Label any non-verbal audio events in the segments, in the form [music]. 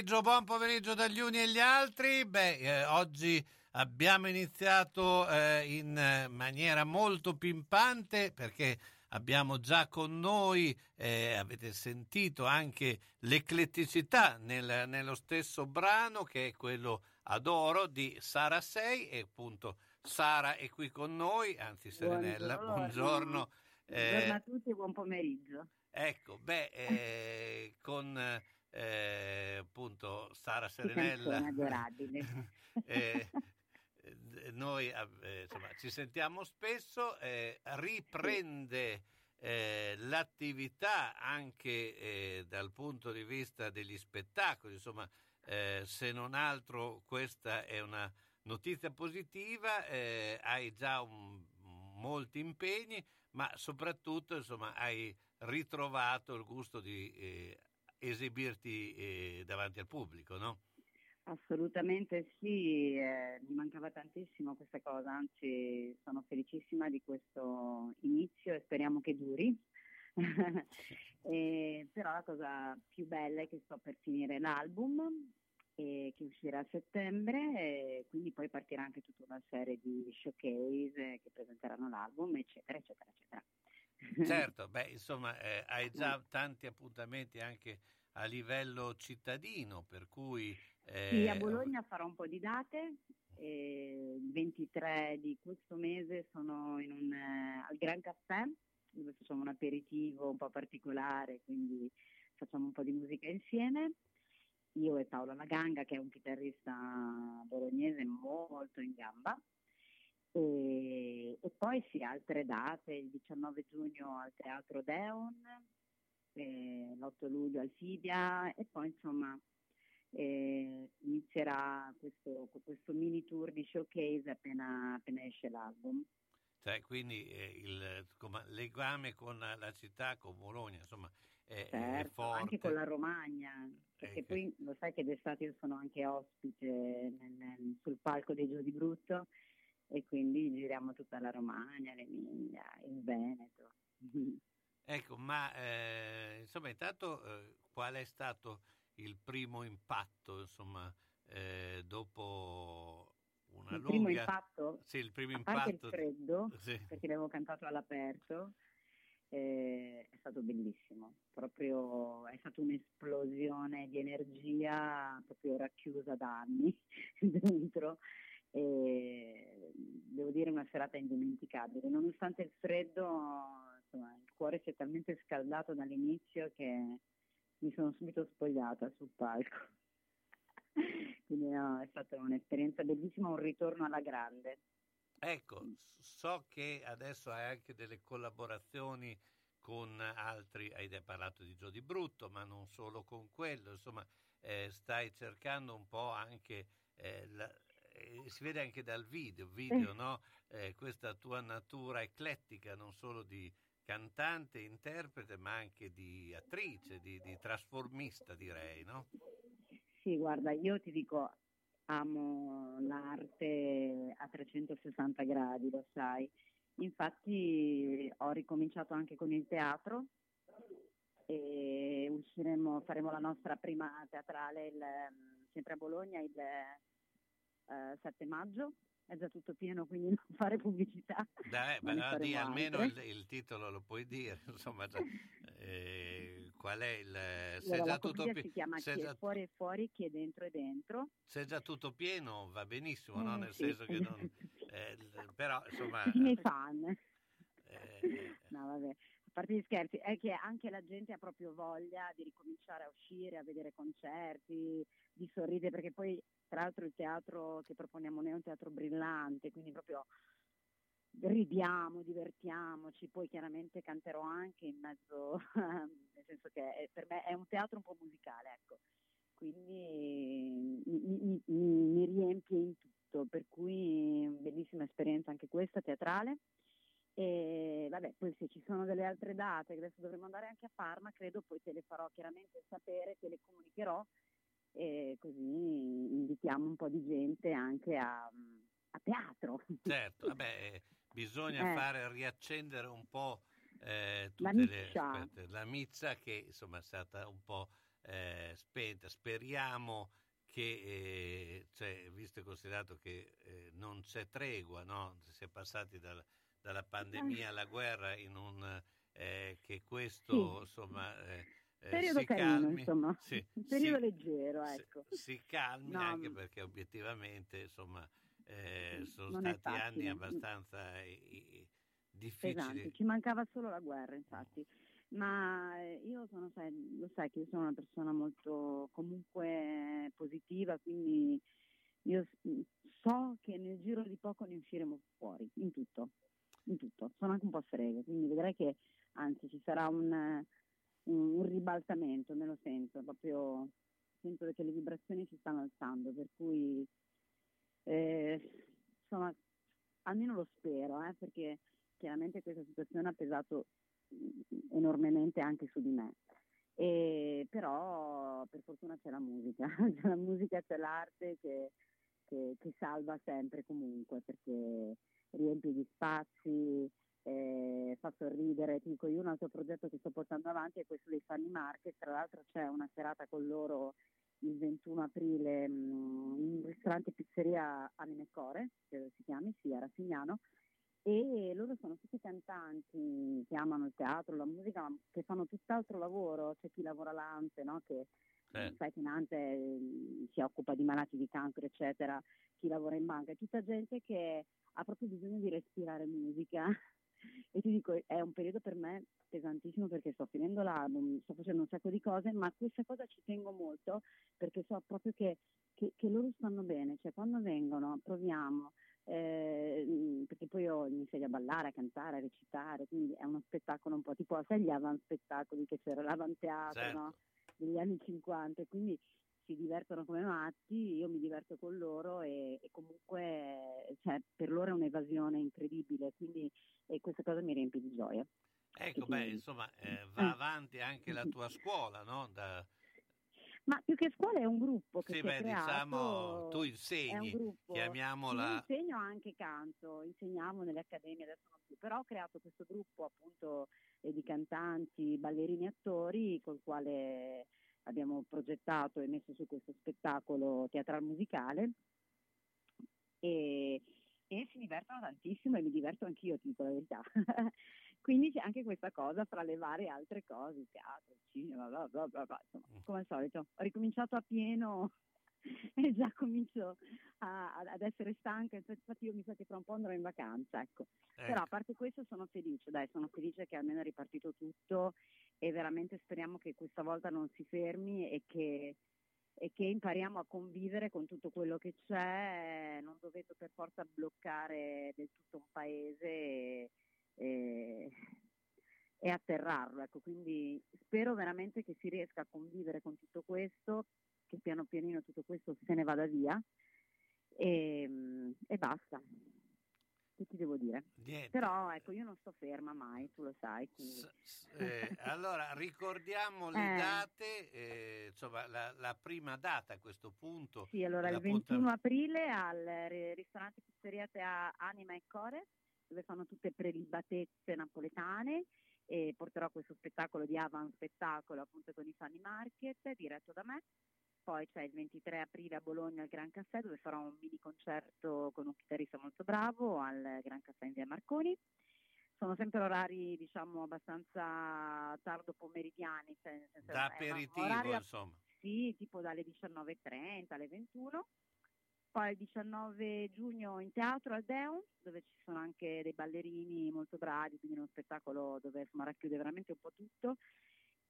pomeriggio, buon pomeriggio dagli uni e gli altri. Beh, eh, oggi abbiamo iniziato eh, in eh, maniera molto pimpante perché abbiamo già con noi, eh, avete sentito anche l'ecletticità nel- nello stesso brano che è quello Adoro di Sara 6 e appunto Sara è qui con noi, anzi Serenella, buongiorno. Eh, Buongiorno a tutti e buon pomeriggio. Ecco, beh, eh, con eh, appunto Sara Serenella, [laughs] eh, eh, noi eh, insomma, ci sentiamo spesso, eh, riprende eh, l'attività anche dal punto di vista degli spettacoli, insomma, se non altro questa è una notizia positiva, hai già un- molti impegni, ma soprattutto insomma, hai ritrovato il gusto di esibirti eh, davanti al pubblico, no? Assolutamente sì, eh, mi mancava tantissimo questa cosa, anzi sono felicissima di questo inizio e speriamo che duri. [laughs] E, però la cosa più bella è che sto per finire l'album e che uscirà a settembre e quindi poi partirà anche tutta una serie di showcase che presenteranno l'album, eccetera, eccetera, eccetera. Certo, beh, insomma, eh, hai [laughs] già tanti appuntamenti anche a livello cittadino, per cui... Eh, sì, a Bologna farò un po' di date, il 23 di questo mese sono un, eh, al Gran Caffè, dove facciamo un aperitivo un po' particolare, quindi facciamo un po' di musica insieme io e Paolo Laganga, che è un chitarrista bolognese molto in gamba. E, e poi sì, altre date, il 19 giugno al Teatro Deon, l'8 luglio al Fidia e poi insomma eh, inizierà questo, questo, mini tour di showcase appena, appena esce l'album. Cioè, quindi eh, il come, legame con la città, con Bologna, insomma, è, certo, è forte. Anche con la Romagna, perché eh, poi lo sai che d'estate io sono anche ospite nel, nel, sul palco dei Gio di Brutto e quindi giriamo tutta la Romagna, l'Emilia, il Veneto. Ecco, ma eh, insomma, intanto eh, qual è stato il primo impatto, insomma, eh, dopo una il lunga... Primo impatto? Sì, il primo impatto. il freddo, sì. perché l'avevo cantato all'aperto, eh, è stato bellissimo, proprio è stata un'esplosione di energia proprio racchiusa da anni [laughs] dentro. E devo dire una serata indimenticabile, nonostante il freddo, insomma, il cuore si è talmente scaldato dall'inizio che mi sono subito spogliata sul palco. [laughs] Quindi no, è stata un'esperienza bellissima, un ritorno alla grande. Ecco, so che adesso hai anche delle collaborazioni con altri, hai parlato di Gio Di Brutto, ma non solo con quello, insomma, eh, stai cercando un po' anche, eh, la, eh, si vede anche dal video, video no? Eh, questa tua natura eclettica, non solo di cantante, interprete, ma anche di attrice, di, di trasformista direi, no? Sì, guarda, io ti dico, amo l'arte a 360 gradi, lo sai. Infatti ho ricominciato anche con il teatro e usciremo, faremo la nostra prima teatrale il, sempre a Bologna il eh, 7 maggio. È già tutto pieno, quindi non [laughs] fare pubblicità. Dai, ma di, almeno il, il, titolo lo puoi dire, [laughs] insomma, già, eh, qual è il... Se allora, già tutto pieno... si chiama Chi è fuori e fuori, chi è dentro e dentro. Se è già tutto pieno va benissimo, eh, no? nel sì. senso che non... Eh, però, insomma... [laughs] I miei fan. Eh, no, vabbè. A parte gli scherzi, è che anche la gente ha proprio voglia di ricominciare a uscire, a vedere concerti, di sorridere, perché poi tra l'altro il teatro che proponiamo noi è un teatro brillante, quindi proprio ridiamo, divertiamoci, poi chiaramente canterò anche in mezzo, [laughs] nel senso che per me è un teatro un po' musicale, ecco. Quindi mi, mi, mi riempie in tutto, per cui bellissima esperienza anche questa teatrale. E vabbè, poi se ci sono delle altre date, che adesso dovremo andare anche a Parma, credo poi te le farò chiaramente sapere, te le comunicherò e così invitiamo un po' di gente anche a, a teatro. Certo, vabbè, [laughs] bisogna eh. fare riaccendere un po' eh, la miccia. Le, la mizza che insomma è stata un po' eh, spenta. Speriamo che, eh, cioè, visto e considerato che eh, non c'è tregua, no? si è passati dal, dalla pandemia alla guerra in un eh, che questo sì. insomma eh, periodo si carino, calmi, insomma, sì, periodo si, leggero, ecco. Si, si calmi no, anche perché obiettivamente insomma eh, sono non stati anni abbastanza i, difficili. Pesanti. Ci mancava solo la guerra, infatti. Ma eh, io sono, sai, lo sai che io sono una persona molto comunque positiva, quindi io so che nel giro di poco ne usciremo fuori, in tutto, in tutto. Sono anche un po' frega, quindi vedrai che anzi ci sarà un, un, un ribaltamento, me lo sento, proprio sento che le vibrazioni si stanno alzando, per cui eh, insomma, almeno lo spero, eh, perché chiaramente questa situazione ha pesato enormemente anche su di me. E, però per fortuna c'è la musica, [laughs] c'è la musica, c'è l'arte che, che, che salva sempre comunque perché riempie gli spazi, eh, fa sorridere. Ti dico io un altro progetto che sto portando avanti è questo dei Fanny Market, tra l'altro c'è una serata con loro il 21 aprile mh, in un ristorante pizzeria Anime Core, che si chiami, sì, a Rassignano, e loro sono tutti cantanti che amano il teatro, la musica, ma che fanno tutt'altro lavoro, c'è chi lavora all'Ante, no? che Certo. sai che in Ante eh, si occupa di malati di cancro, eccetera, chi lavora in banca, è tutta gente che ha proprio bisogno di respirare musica. [laughs] E ti dico, è un periodo per me pesantissimo perché sto finendo l'album, sto facendo un sacco di cose, ma questa cosa ci tengo molto perché so proprio che, che- che loro stanno bene, cioè quando vengono proviamo, eh, perché poi io insegno a ballare, a cantare, a recitare, quindi è uno spettacolo un po' tipo, sai gli avant spettacoli che c'era l'avanteatro, Certo. no? Degli anni 50, e quindi si divertono come matti, io mi diverto con loro e, e comunque cioè, per loro è un'evasione incredibile, quindi e questa cosa mi riempie di gioia. Ecco, Sì. beh, insomma, eh, [clears throat] va avanti anche la tua scuola, no? Da- Ma più che scuola è un gruppo che Sì, beh, diciamo, tu insegni, chiamiamola... Io insegno anche canto, insegnavo nelle accademie, adesso non più, però ho creato questo gruppo appunto eh, di cantanti, ballerini, attori col quale abbiamo progettato e messo su questo spettacolo teatrale musicale e, e si divertono tantissimo e mi diverto anch'io, ti dico la verità. [laughs] Quindi c'è anche questa cosa fra le varie altre cose, teatro, cinema, bla bla bla, bla, insomma, come al solito. Ho ricominciato a pieno [laughs] e già comincio a- ad essere stanca, infatti io mi sa che tra un po' andrò in vacanza, ecco. Però ecco. a parte questo sono felice, dai, sono felice che almeno è ripartito tutto e veramente speriamo che questa volta non si fermi e che, e che impariamo a convivere con tutto quello che c'è, non dovete per forza bloccare del tutto un paese e, e- e atterrarlo. Ecco. Quindi spero veramente che si riesca a convivere con tutto questo, che piano pianino tutto questo se ne vada via e, e basta. Che ti devo dire? Niente. Però ecco, io non sto ferma mai, tu lo sai. S- s- eh, allora, ricordiamo le [laughs] Eh. date, eh, insomma, la, la prima data a questo punto. Sì, allora il l'appuntam- 21 aprile al ri- ristorante Pizzeria Tea Anima e Core, dove fanno tutte prelibatezze napoletane e porterò questo spettacolo di Avan Spettacolo appunto con i Funny Market diretto da me. Poi c'è il 23 aprile a Bologna al Gran Caffè dove farò un mini concerto con un chitarrista molto bravo al Gran Caffè in via Marconi. Sono sempre orari diciamo abbastanza tardo pomeridiani, cioè, senso, Da un aperitivo, orario insomma. sì, tipo dalle 19.30 alle 21. Poi il 19 giugno in teatro al Deon, dove ci sono anche dei ballerini molto bravi, quindi uno spettacolo dove insomma, racchiude veramente un po' tutto.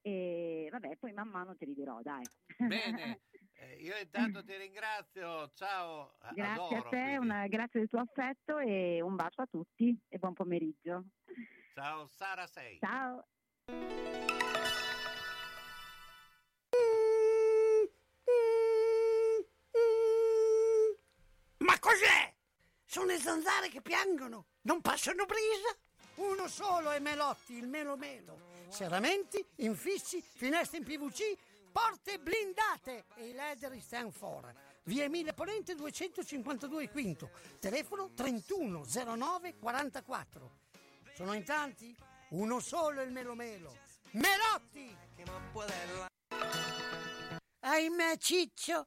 E vabbè, poi man mano te li dirò, dai. Bene, [laughs] eh, io intanto ti ringrazio, ciao. grazie adoro, a te, una- grazie del tuo affetto e un bacio a tutti e buon pomeriggio. Ciao Sara Sei. Ciao. Ma cos'è? Sono le zanzare che piangono, non passano brisa. Uno solo è Melotti, il Melo Melo. Serramenti, infissi, finestre in PVC, porte blindate e i leder stand for. Via Emile Ponente 252 Quinto, telefono 3109 44. Sono in tanti? Uno solo è il Melo Melo. Melotti! Ahimè, Ciccio,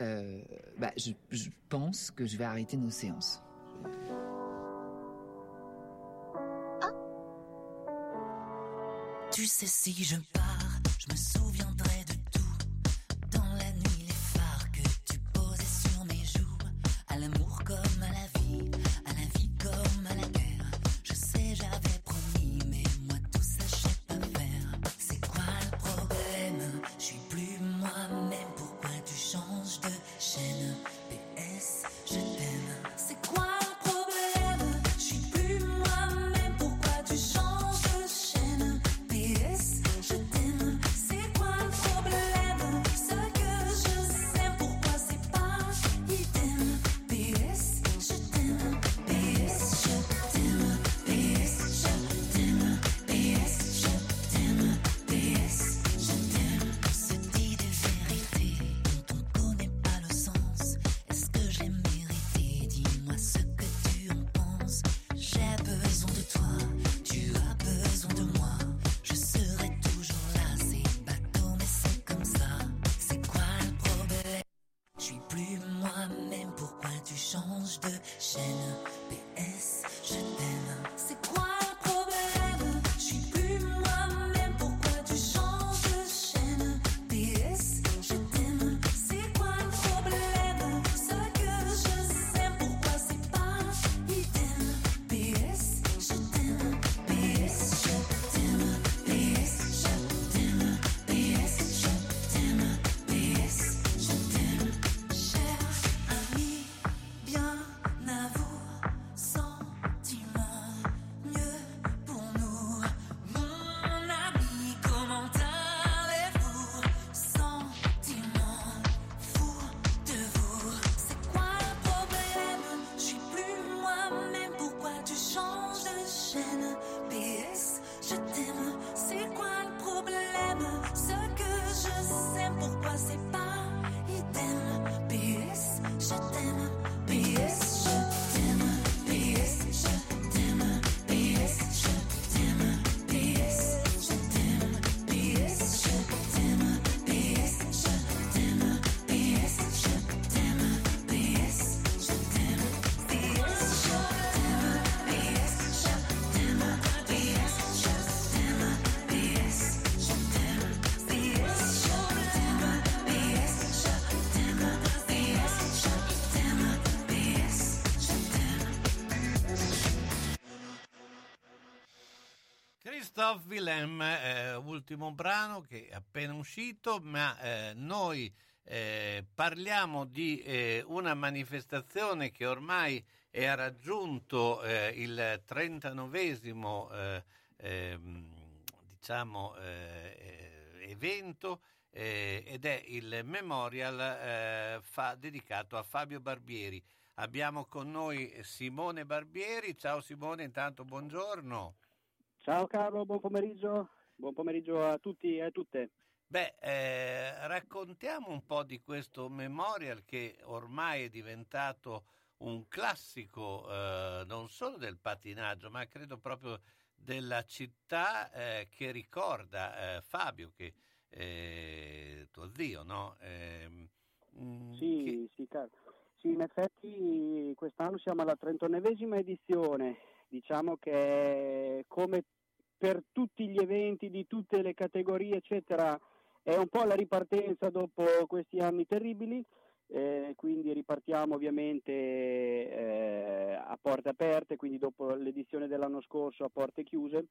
Euh, bah, je, je pense que je vais arrêter nos séances. Tu sais, si je pars, je me souviendrai Willem, eh, ultimo brano che è appena uscito, ma eh, noi eh, parliamo di eh, una manifestazione che ormai è raggiunto eh, il 39esimo eh, ehm, diciamo, evento ed è il memorial fa- dedicato a Fabio Barbieri. Abbiamo con noi Simone Barbieri. Ciao Simone, intanto buongiorno. Ciao Carlo, buon pomeriggio. Buon pomeriggio a tutti e a tutte. Beh, eh, raccontiamo un po' di questo memorial che ormai è diventato un classico eh, non solo del patinaggio, ma credo proprio della città eh, che ricorda eh, Fabio, che è tuo zio, no? Ehm, mm, Sì, che- sì. Sì, in effetti quest'anno siamo alla 39esima edizione. Diciamo che come per tutti gli eventi di tutte le categorie, eccetera, è un po' la ripartenza dopo questi anni terribili. eh, quindi ripartiamo ovviamente eh, a porte aperte, quindi dopo l'edizione dell'anno scorso a porte chiuse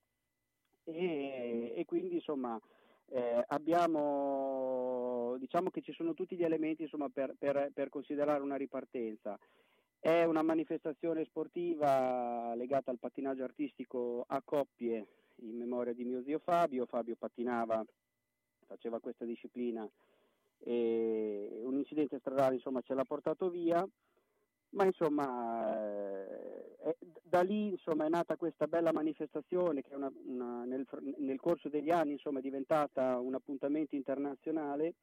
e, e quindi insomma eh, abbiamo diciamo che ci sono tutti gli elementi insomma, per, per- per considerare una ripartenza. È una manifestazione sportiva legata al pattinaggio artistico a coppie in memoria di mio zio Fabio. Fabio pattinava, faceva questa disciplina e un incidente stradale insomma ce l'ha portato via ma insomma eh, da lì insomma, è nata questa bella manifestazione che una- una- nel, nel corso degli anni insomma, è diventata un appuntamento internazionale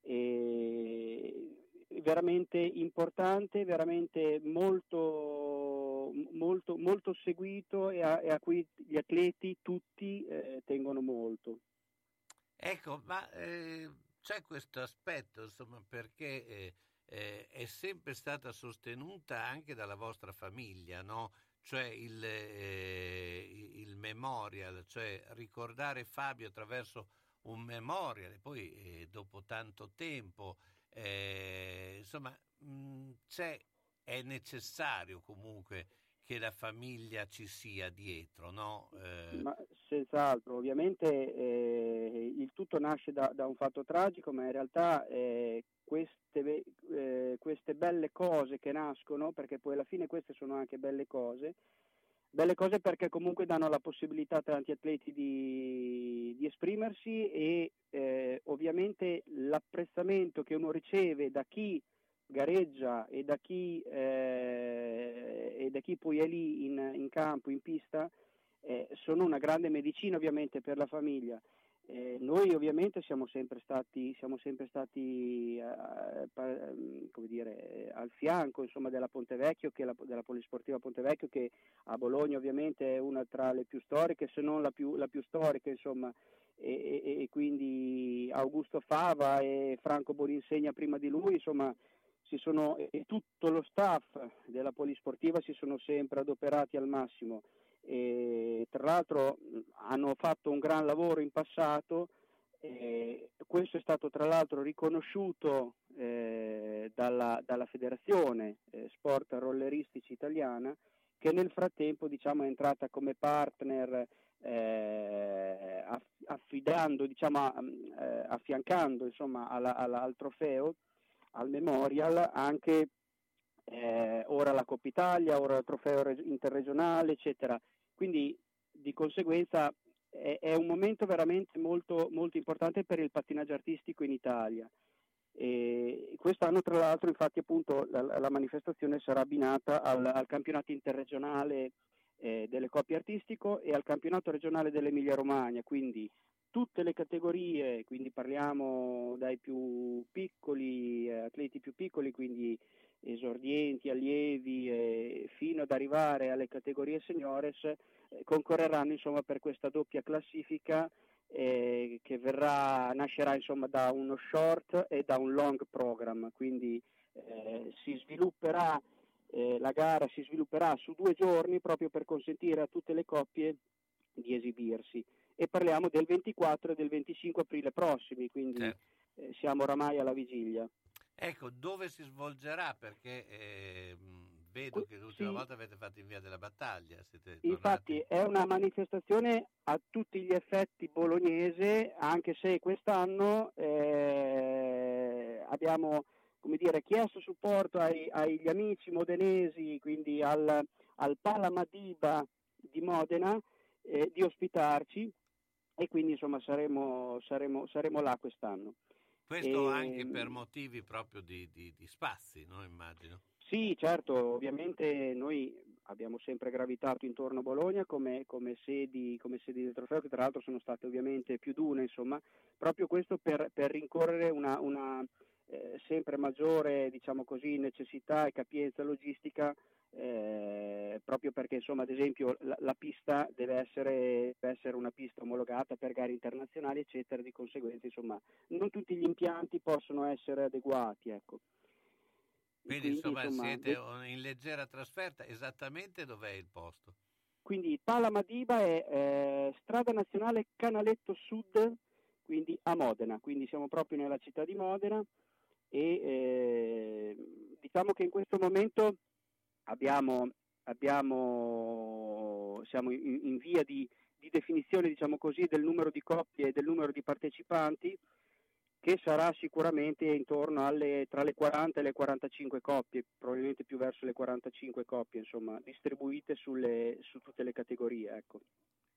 e veramente importante, veramente molto, molto, molto seguito e a, e a cui gli atleti tutti eh, tengono molto. Ecco, ma eh, c'è questo aspetto, insomma, perché eh, eh, è sempre stata sostenuta anche dalla vostra famiglia, no? Cioè il, eh, il memorial, cioè ricordare Fabio attraverso un memorial, e poi eh, dopo tanto tempo, eh, insomma, mh, c'è, è necessario comunque che la famiglia ci sia dietro, no? Eh... Ma senz'altro, ovviamente eh, il tutto nasce da, da, un fatto tragico, ma in realtà eh, queste, eh, queste, belle cose che nascono, perché poi alla fine queste sono anche belle cose, belle cose perché comunque danno la possibilità a tanti atleti di, di esprimersi e eh, ovviamente l'apprezzamento che uno riceve da chi gareggia e da chi, eh, e da chi poi è lì in, in campo, in pista, eh, sono una grande medicina ovviamente per la famiglia. Eh, noi ovviamente siamo sempre stati, siamo sempre stati eh, come dire, al fianco insomma, della Pontevecchio, la, della Polisportiva Pontevecchio, che a Bologna ovviamente è una tra le più storiche, se non la più, la più storica, insomma, e, e, e, quindi Augusto Fava e Franco Boninsegna prima di lui, insomma, sono, e tutto lo staff della Polisportiva si sono sempre adoperati al massimo. E, tra l'altro hanno fatto un gran lavoro in passato, e questo è stato tra l'altro riconosciuto eh, dalla, dalla, Federazione eh, Sport Rolleristici Italiana che nel frattempo diciamo, è entrata come partner eh, affidando, diciamo, eh, affiancando insomma, alla, alla, al trofeo al Memorial anche eh, ora la Coppa Italia, ora il trofeo interregionale, eccetera. Quindi di conseguenza è, è un momento veramente molto, molto, importante per il pattinaggio artistico in Italia. E quest'anno tra l'altro infatti appunto la, la manifestazione sarà abbinata al, al campionato interregionale eh, delle coppie artistico e al campionato regionale dell'Emilia Romagna, quindi tutte le categorie, quindi parliamo dai più piccoli, eh, atleti più piccoli, quindi esordienti, allievi, eh, fino ad arrivare alle categorie seniores, eh, concorreranno insomma, per questa doppia classifica eh, che verrà, nascerà insomma, da uno short e da un long program, quindi eh, si svilupperà, eh, la gara si svilupperà su due giorni proprio per consentire a tutte le coppie di esibirsi e parliamo del 24 e del 25 aprile prossimi, quindi certo. eh, siamo oramai alla vigilia. Ecco, dove si svolgerà? Perché eh, vedo che l'ultima sì. volta avete fatto in via della battaglia. Infatti è una manifestazione a tutti gli effetti bolognese, anche se quest'anno eh, abbiamo come dire, chiesto supporto ai, agli amici modenesi, quindi al, al Palamadiba di Modena, eh, di ospitarci e quindi insomma saremo, saremo, saremo là quest'anno. Questo e, anche per motivi proprio di, di, di spazi, no? immagino. Sì, certo, ovviamente noi abbiamo sempre gravitato intorno a Bologna come, come, sedi, come sedi, del trofeo, che tra l'altro sono state ovviamente più di una, insomma, proprio questo per, per rincorrere una, una eh, sempre maggiore diciamo così, necessità e capienza logistica eh, proprio perché insomma ad esempio la, la pista deve essere, deve essere, una pista omologata per gare internazionali eccetera, di conseguenza insomma non tutti gli impianti possono essere adeguati. Ecco. Quindi, quindi insomma, insomma, siete in leggera trasferta, esattamente dov'è il posto? Quindi Palamadiba è eh, strada nazionale Canaletto Sud, quindi a Modena, quindi siamo proprio nella città di Modena e eh, diciamo che in questo momento abbiamo, abbiamo, siamo in, in via di, di definizione diciamo così, del numero di coppie e del numero di partecipanti che sarà sicuramente intorno alle, tra le 40 e le 45 coppie, probabilmente più verso le 45 coppie, insomma, distribuite sulle, su tutte le categorie. Ecco.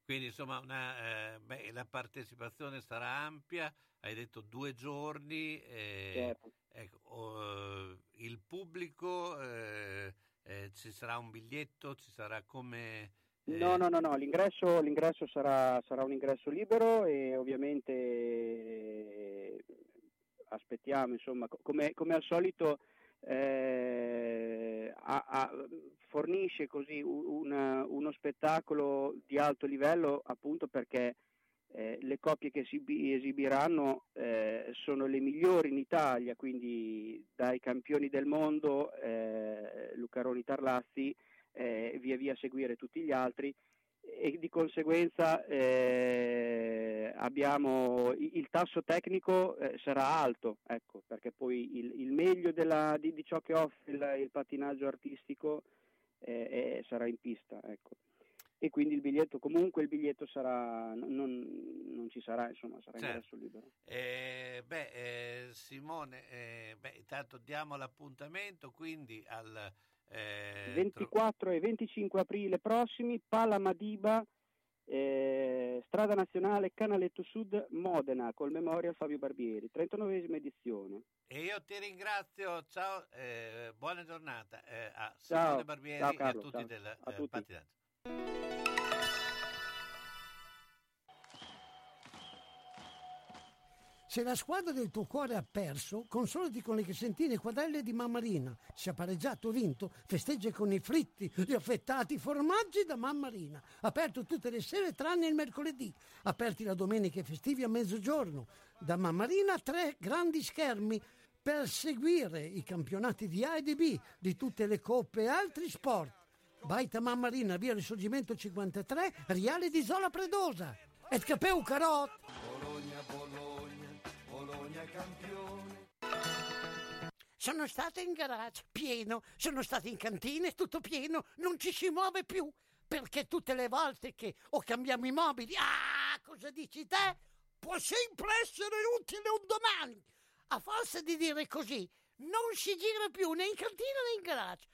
Quindi insomma una, eh, beh, la partecipazione sarà ampia, hai detto due giorni, eh, certo. ecco, oh, il pubblico eh, eh, ci sarà un biglietto, ci sarà come... Eh... No, no, no, no. L'ingresso, l'ingresso sarà, sarà, un ingresso libero e ovviamente eh, aspettiamo, insomma, come, come al solito eh, a, a, fornisce così una, uno spettacolo di alto livello appunto perché eh, le coppie che si esibiranno eh, sono le migliori in Italia, quindi dai campioni del mondo, eh, Lucaroni Tarlazzi, eh, via via seguire tutti gli altri e di conseguenza eh, abbiamo il tasso tecnico eh, sarà alto, ecco, perché poi il, il meglio della, di, di, ciò che offre il, il pattinaggio artistico sarà in pista. Ecco. E quindi il biglietto, comunque il biglietto sarà, non, non ci sarà, insomma, sarà certo. ingresso libero. Eh, beh, eh, Simone, eh, beh, intanto diamo l'appuntamento quindi al... 24 e 25 aprile prossimi, Pala Madiba, eh, Strada Nazionale Canaletto Sud Modena col Memorial Fabio Barbieri, 39esima edizione. E io ti ringrazio, ciao, eh, buona giornata eh, a ciao, Simone Barbieri ciao Carlo, e a tutti ciao, del a tutti. Se la squadra del tuo cuore ha perso, consolati con le crescentine quadrelle di Mamma Rina. Se ha pareggiato o vinto, festeggia con i fritti, gli affettati formaggi da Mamma Rina. Aperto tutte le sere tranne il mercoledì. Aperti la domenica e festivi a mezzogiorno. Da Mamma Rina tre grandi schermi per seguire i campionati di A e di B, di tutte le coppe e altri sport. Baita Mammarina, via Risorgimento 53, Riale di Zola Predosa. Et capeu carot! Bologna, Bologna, Bologna campione. Sono stata in garage, pieno, sono stata in cantina, tutto pieno, non ci si muove più. Perché tutte le volte che o cambiamo i mobili, ah, cosa dici te? Può sempre essere utile un domani. A forza di dire così, non si gira più né in cantina né in garage.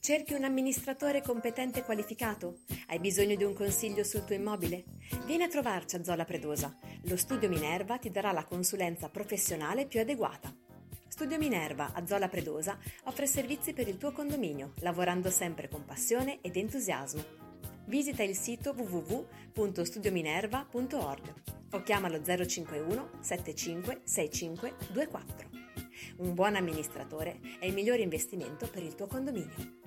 Cerchi un amministratore competente e qualificato? Hai bisogno di un consiglio sul tuo immobile? Vieni a trovarci a Zola Predosa. Lo Studio Minerva ti darà la consulenza professionale più adeguata. Studio Minerva a Zola Predosa offre servizi per il tuo condominio, lavorando sempre con passione ed entusiasmo. Visita il sito www.studiominerva.org o chiamalo 051 75 65 24. Un buon amministratore è il migliore investimento per il tuo condominio.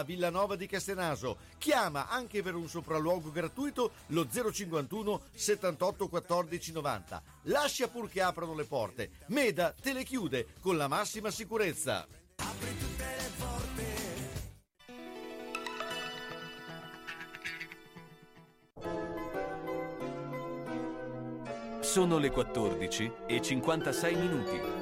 Villanova di Castenaso. Chiama anche per un sopralluogo gratuito lo 051 78 14 90. Lascia pur che aprano le porte. Meda te le chiude con la massima sicurezza. Apri tutte le porte. Sono le 14 e 56 minuti.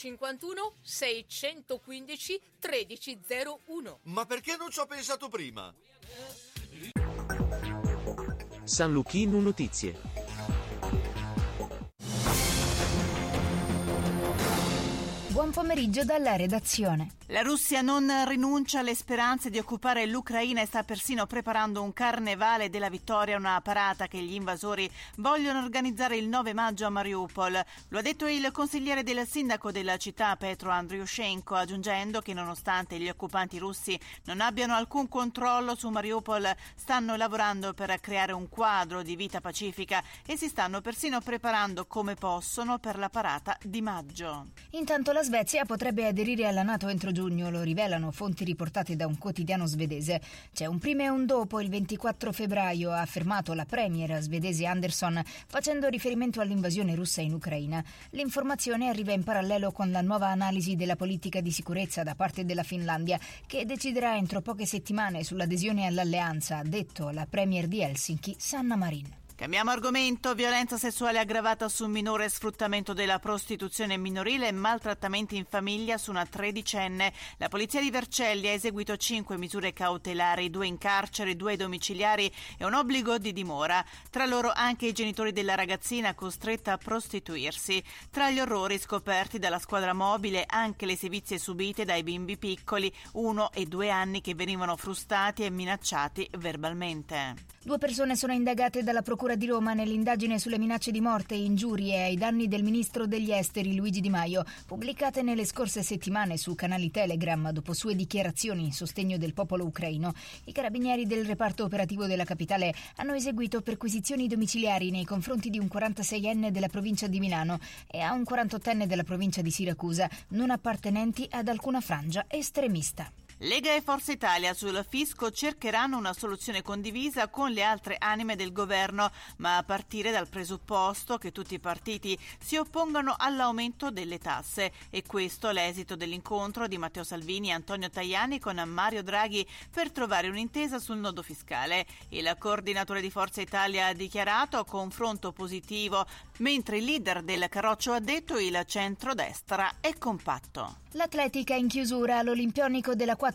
051 615 1301. Ma perché non ci ho pensato prima? San Luchino Notizie. Buon pomeriggio dalla redazione. La Russia non rinuncia alle speranze di occupare l'Ucraina e sta persino preparando un carnevale della vittoria, una parata che gli invasori vogliono organizzare il 9 maggio a Mariupol. Lo ha detto il consigliere del sindaco della città Petro Andriushenko, aggiungendo che nonostante gli occupanti russi non abbiano alcun controllo su Mariupol, stanno lavorando per creare un quadro di vita pacifica e si stanno persino preparando come possono per la parata di maggio. Intanto la Svezia potrebbe aderire alla Nato entro giugno, lo rivelano fonti riportate da un quotidiano svedese. C'è un prima e un dopo il 24 febbraio, ha affermato la premier svedese Anderson, facendo riferimento all'invasione russa in Ucraina. L'informazione arriva in parallelo con la nuova analisi della politica di sicurezza da parte della Finlandia, che deciderà entro poche settimane sull'adesione all'alleanza, ha detto la premier di Helsinki, Sanna Marin. Cambiamo argomento, violenza sessuale aggravata su un minore, sfruttamento della prostituzione minorile e maltrattamenti in famiglia su una tredicenne. La polizia di Vercelli ha eseguito cinque misure cautelari, due in carcere, due domiciliari e un obbligo di dimora. Tra loro anche i genitori della ragazzina costretta a prostituirsi. Tra gli orrori scoperti dalla squadra mobile anche le sevizie subite dai bimbi piccoli, uno e due anni che venivano frustati e minacciati verbalmente. Due persone sono indagate dalla Procura di Roma nell'indagine sulle minacce di morte e ingiurie ai danni del ministro degli esteri Luigi Di Maio, pubblicate nelle scorse settimane su canali Telegram dopo sue dichiarazioni in sostegno del popolo ucraino. I carabinieri del reparto operativo della capitale hanno eseguito perquisizioni domiciliari nei confronti di un 46enne della provincia di Milano e a un 48enne della provincia di Siracusa, non appartenenti ad alcuna frangia estremista. Lega e Forza Italia sul fisco cercheranno una soluzione condivisa con le altre anime del governo, ma a partire dal presupposto che tutti i partiti si oppongano all'aumento delle tasse. E questo l'esito dell'incontro di Matteo Salvini e Antonio Tajani con Mario Draghi per trovare un'intesa sul nodo fiscale. Il coordinatore di Forza Italia ha dichiarato confronto positivo, mentre il leader del Carroccio ha detto il centrodestra è compatto. L'atletica in chiusura all'Olimpionico della 4%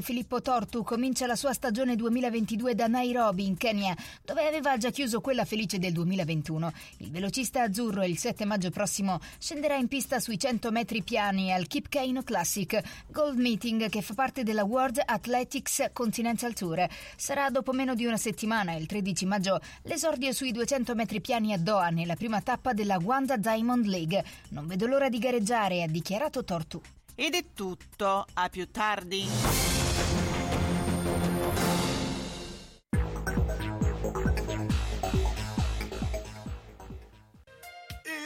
Filippo Tortu comincia la sua stagione 2022 da Nairobi in Kenya, dove aveva già chiuso quella felice del 2021. Il velocista azzurro il 7 maggio prossimo scenderà in pista sui 100 metri piani al Kip Keino Classic Gold Meeting che fa parte della World Athletics Continental Tour. Sarà dopo meno di una settimana, il 13 maggio, l'esordio sui 200 metri piani a Doha nella prima tappa della Wanda Diamond League. Non vedo l'ora di gareggiare, ha dichiarato Tortu. Ed è tutto, a più tardi.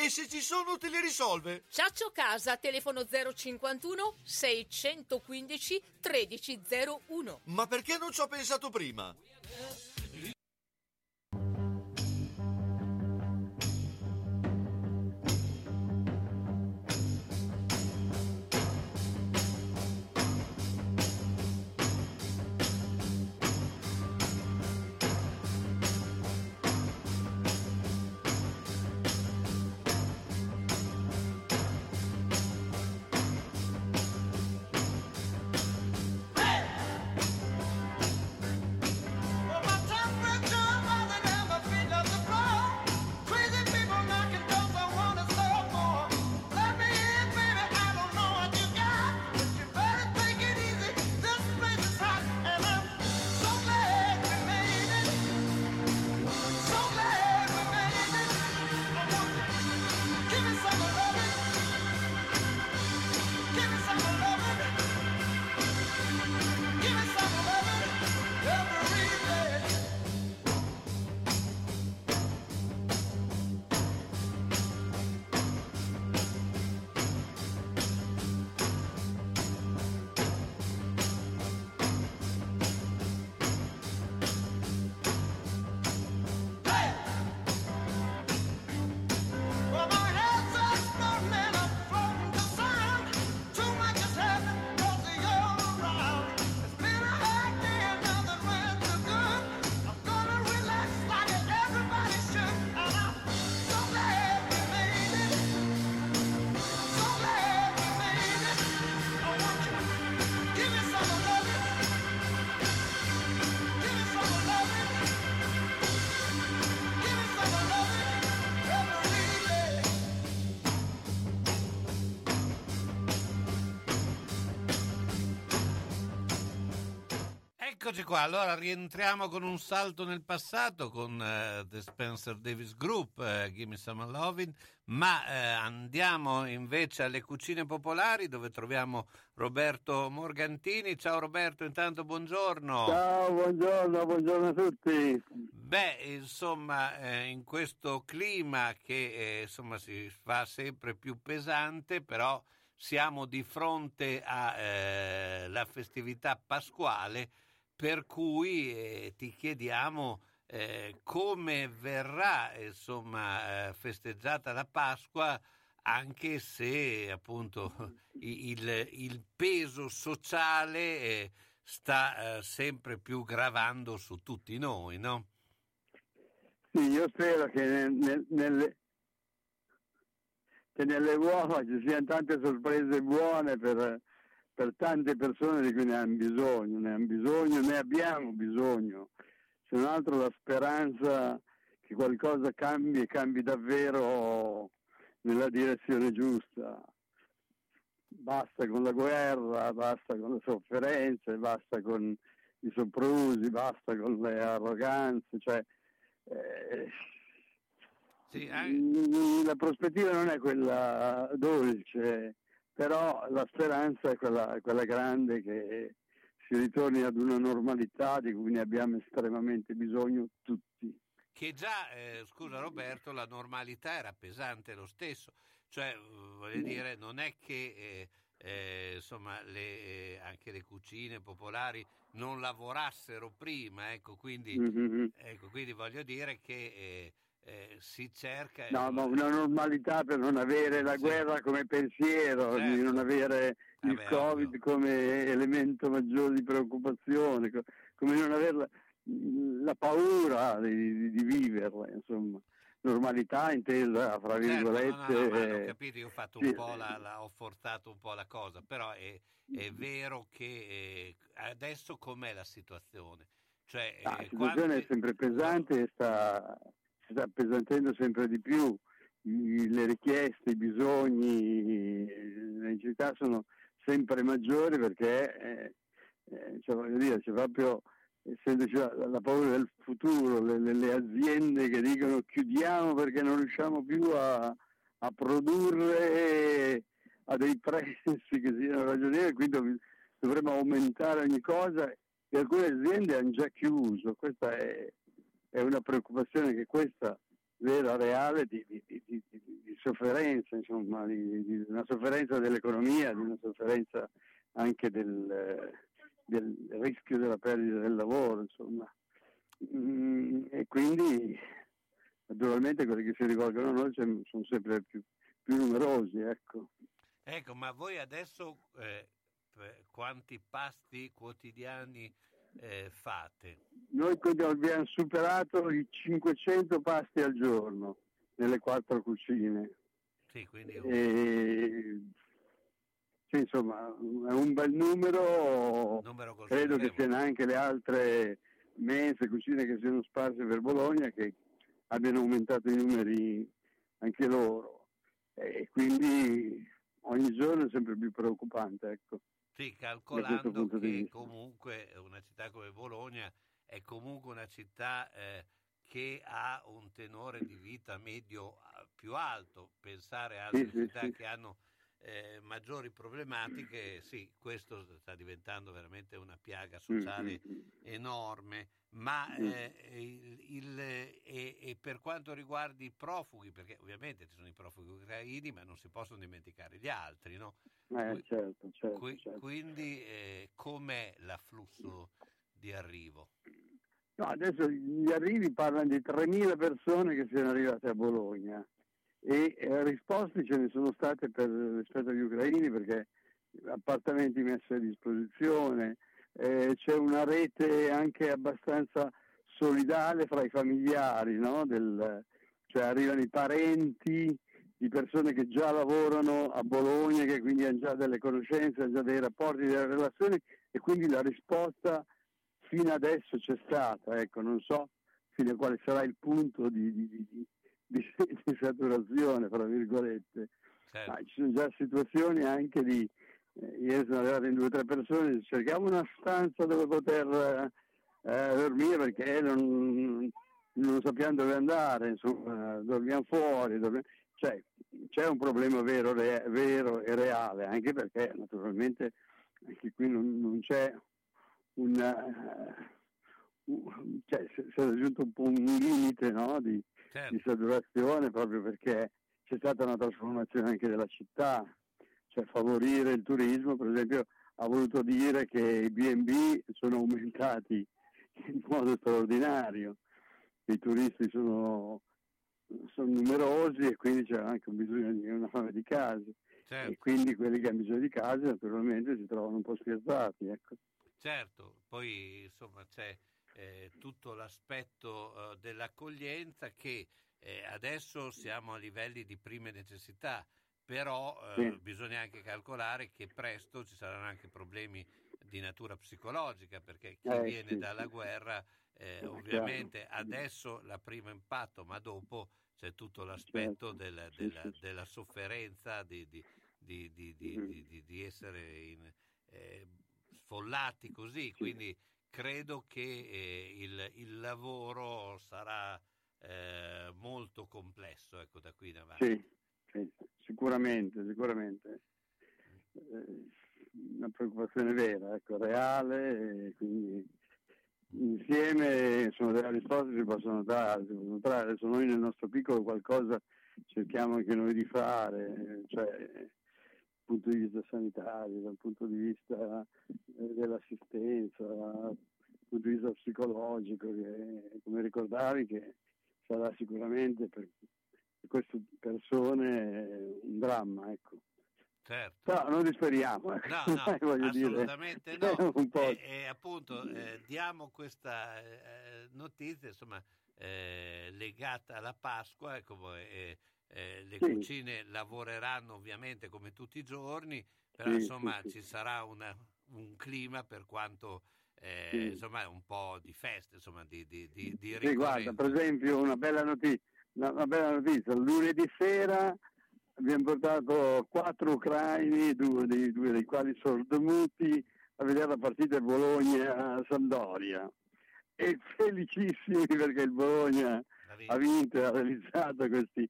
E se ci sono, te li risolve. Ciaccio Casa, telefono 051 615 1301. Ma perché non ci ho pensato prima? Qua, allora rientriamo con un salto nel passato con eh, The Spencer Davis Group, eh, Gimme Some Lovin', ma eh, andiamo invece alle cucine popolari dove troviamo Roberto Morgantini. Ciao Roberto, intanto buongiorno. Ciao, buongiorno, buongiorno a tutti. Beh, insomma, eh, in questo clima che eh, insomma si fa sempre più pesante, però siamo di fronte alla festività pasquale per cui eh, ti chiediamo eh, come verrà insomma, eh, festeggiata la Pasqua anche se appunto il, il peso sociale eh, sta eh, sempre più gravando su tutti noi, no? Sì, io spero che, nel, nelle, che nelle uova ci siano tante sorprese buone per, per tante persone di cui ne hanno bisogno, ne hanno bisogno, ne abbiamo bisogno, se non altro la speranza che qualcosa cambi e cambi davvero nella direzione giusta. Basta con la guerra, basta con le sofferenze, basta con i soprusi, basta con le arroganze, cioè, eh, sì, anche... la prospettiva non è quella dolce, però la speranza è quella, è quella grande che si ritorni ad una normalità di cui ne abbiamo estremamente bisogno tutti. Che già, eh, scusa Roberto, la normalità era pesante lo stesso, cioè voglio dire, non è che eh, eh, insomma le, anche le cucine popolari non lavorassero prima, ecco, quindi, mm-hmm. ecco, quindi voglio dire che eh, eh, si cerca... No, ma una normalità per non avere la Sì. guerra come pensiero, Certo. di non avere il Vabbè, Covid come elemento maggiore di preoccupazione, co- come non avere la, la paura di, di- viverla, insomma. Normalità intesa, fra Certo, virgolette. no, no, no, ma ho eh, capito, io ho fatto sì. un po' la, la- ho forzato un po' la cosa, però è, è vero che eh, adesso com'è la situazione? Cioè, Ah, eh, la situazione quanti- è sempre pesante e sta, si sta appesantendo sempre di più. Le richieste, i bisogni, le necessità sono sempre maggiori perché eh, eh, cioè, dire, c'è proprio essendoci la, la paura del futuro, le, le- le aziende che dicono chiudiamo perché non riusciamo più a, a produrre a dei [laughs] prezzi che siano ragionevoli, quindi dovremmo aumentare ogni cosa e alcune aziende hanno già chiuso, questa è, è una preoccupazione che questa vera, reale di, di- di- di- sofferenza, insomma, di, una sofferenza dell'economia, di una sofferenza anche del, del rischio della perdita del lavoro, insomma. Mm, e quindi naturalmente quelli che si rivolgono a noi sono sempre più, più numerosi, ecco. Ecco, ma voi adesso eh, quanti pasti quotidiani eh, fate? Noi abbiamo superato i 500 pasti al giorno nelle quattro cucine. Sì, quindi E, sì, insomma, è un bel numero, numero credo che siano anche le altre mense, cucine che siano sparse per Bologna che abbiano aumentato i numeri anche loro. E quindi ogni giorno è sempre più preoccupante, ecco. Sì, calcolando di che comunque una città come Bologna è comunque una città eh, che ha un tenore di vita medio eh, più alto. Pensare a altre sì, città sì. che hanno eh, maggiori problematiche, sì, questo sta diventando veramente una piaga sociale Mm, mm, mm. enorme. Ma eh, il, il- e, e per quanto riguarda i profughi, perché ovviamente ci sono i profughi ucraini, ma non si possono dimenticare gli altri, no? Eh, certo, certo, Qui- certo. Quindi eh, com'è l'afflusso di arrivo? No, adesso gli arrivi parlano di 3.000 persone che sono arrivate a Bologna e eh, risposte ce ne sono state per, rispetto agli ucraini perché appartamenti messi a disposizione, eh, c'è una rete anche abbastanza solidale fra i familiari, no? Del- cioè arrivano i parenti di persone che già lavorano a Bologna, che quindi hanno già delle conoscenze, hanno già dei rapporti, delle relazioni e quindi la risposta fino adesso c'è stata, ecco, non so fino a quale sarà il punto di, di- di- di- [laughs] di- saturazione, fra virgolette, Certo. ma ci sono già situazioni anche di, eh, ieri sono arrivate in due o tre persone, cerchiamo una stanza dove poter eh, dormire perché non, non sappiamo dove andare, insomma, dormiamo fuori, dormiamo... Cioè, c'è un problema vero, re- vero, e reale, anche perché naturalmente anche qui non, non c'è un... Uh, cioè, si è raggiunto un po' un limite no? di, certo. di saturazione proprio perché c'è stata una trasformazione anche della città, cioè favorire il turismo, per esempio ha voluto dire che i B&B sono aumentati in modo straordinario, i turisti sono, sono numerosi e quindi c'è anche un bisogno di una fame di case Certo. e quindi quelli che hanno bisogno di case naturalmente si trovano un po' spiazzati. Ecco. Certo, poi insomma c'è eh, tutto l'aspetto eh, dell'accoglienza che eh, adesso siamo a livelli di prime necessità, però eh, Sì. bisogna anche calcolare che presto ci saranno anche problemi di natura psicologica perché chi Eh, viene sì, dalla sì. guerra eh, ovviamente adesso la primo impatto, ma dopo c'è tutto l'aspetto Certo, della, della- della sofferenza di, di- di- di- Mhm. di essere in- sfollati così, quindi credo che eh, il, il lavoro sarà eh, molto complesso ecco, da qui in avanti. Sì, sì, sicuramente, sicuramente. Eh, una preoccupazione vera, ecco, reale, quindi insieme sono delle risposte che si possono dare, si possono trarre. Adesso noi nel nostro piccolo qualcosa cerchiamo anche noi di fare, cioè punto di vista sanitario, dal punto di vista eh, dell'assistenza, dal punto di vista psicologico, che, come ricordavi che sarà sicuramente per, queste persone un dramma, ecco. Certo. Però non disperiamo, ecco. [laughs] No, no, voglio dire. assolutamente È no. [laughs] un po'. E, e appunto eh, diamo questa eh, notizia insomma, eh, legata alla Pasqua, ecco, eh, le Sì. cucine lavoreranno ovviamente come tutti i giorni, però Sì, insomma sì, ci sarà una- un clima per quanto eh, insomma un po' di festa, insomma di, di, di, di guarda, per esempio una bella notizia, una, una bella notizia. lunedì sera abbiamo portato quattro ucraini, due dei, due dei quali sordomuti, a vedere la partita Bologna-Sampdoria. E felicissimi perché il Bologna ha vinto e ha realizzato questi,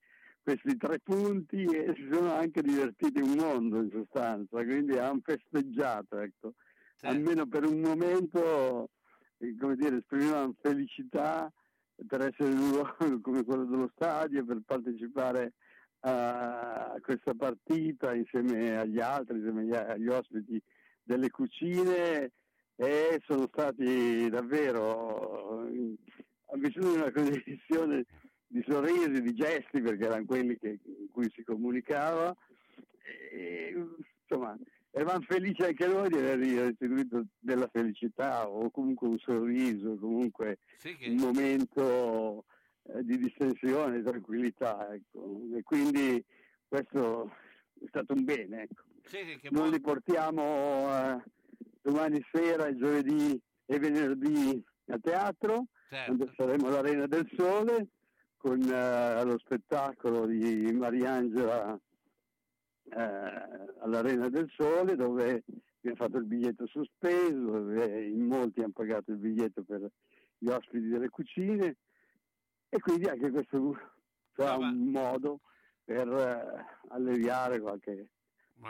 questi tre punti e si sono anche divertiti un mondo in sostanza, quindi hanno festeggiato, ecco. Almeno per un momento, eh, come dire, esprimevano felicità per essere in un luogo [laughs] come quello dello stadio, per partecipare a questa partita insieme agli altri, insieme agli, ospiti delle cucine e sono stati davvero hanno vissuto una condivisione di sorrisi, di gesti perché erano quelli che, in cui si comunicava e, insomma eravamo felici anche noi di aver restituito della felicità o comunque un sorriso, comunque Sì, che- un momento eh, di distensione, di tranquillità, ecco. E quindi questo è stato un bene, ecco. Sì, Noi li portiamo eh, domani sera, giovedì e venerdì a teatro, Certo. saremo all'Arena del Sole con eh, lo spettacolo di Mariangela eh, all'Arena del Sole dove abbiamo fatto il biglietto sospeso, dove in molti hanno pagato il biglietto per gli ospiti delle cucine. E quindi anche questo sarà un modo per eh, alleviare qualche,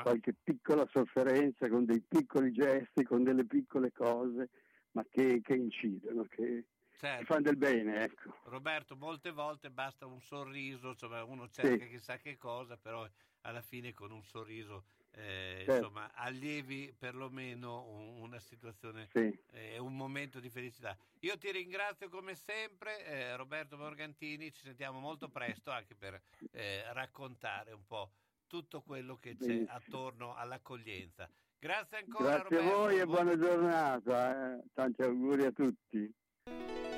qualche piccola sofferenza con dei piccoli gesti, con delle piccole cose, ma che, che incidono, che, Certo. che fanno del bene, ecco. Roberto, molte volte basta un sorriso, insomma, uno cerca chissà che cosa, però alla fine con un sorriso eh, Certo. insomma, allievi perlomeno un- una situazione Sì. e un momento di felicità. Io ti ringrazio come sempre, eh, Roberto Morgantini, ci sentiamo molto presto anche per eh, raccontare un po' tutto quello che c'è Benissimo. attorno all'accoglienza. Grazie ancora Grazie a Roberto. voi e buon- buona giornata, eh. tanti auguri a tutti. It's the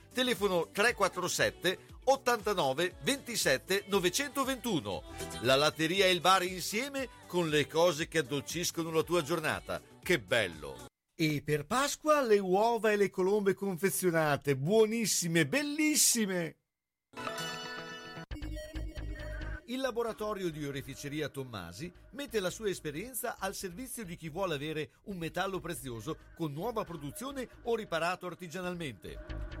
Telefono 347 89 27 921. La latteria e il bar insieme con le cose che addolciscono la tua giornata. Che bello! E per Pasqua le uova e le colombe confezionate, buonissime, bellissime! Il laboratorio di oreficeria Tommasi mette la sua esperienza al servizio di chi vuole avere un metallo prezioso con nuova produzione o riparato artigianalmente.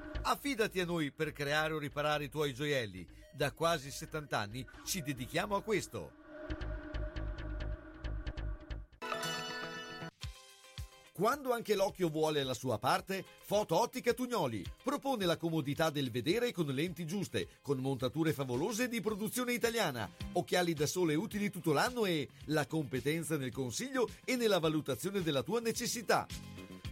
Affidati a noi per creare o riparare i tuoi gioielli. Da quasi 70 anni ci dedichiamo a questo. Quando anche l'occhio vuole la sua parte, Foto Ottica Tugnoli propone la comodità del vedere con lenti giuste, con montature favolose di produzione italiana, occhiali da sole utili tutto l'anno e la competenza nel consiglio e nella valutazione della tua necessità.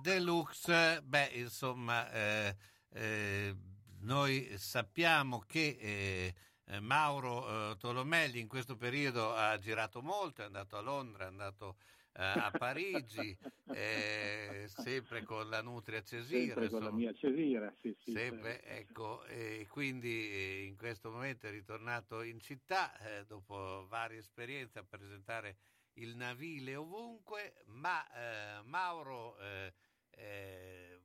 Deluxe, beh, insomma, eh, eh, noi sappiamo che eh, Mauro eh, Tolomelli in questo periodo ha girato molto, è andato a Londra, è andato eh, a Parigi, [laughs] eh, sempre con la Nutria Cesira. Sempre con la mia Cesira, sì, sì. Sempre, ecco, e quindi in questo momento è ritornato in città dopo varie esperienze a presentare il navile ovunque, ma eh, Mauro, eh, eh,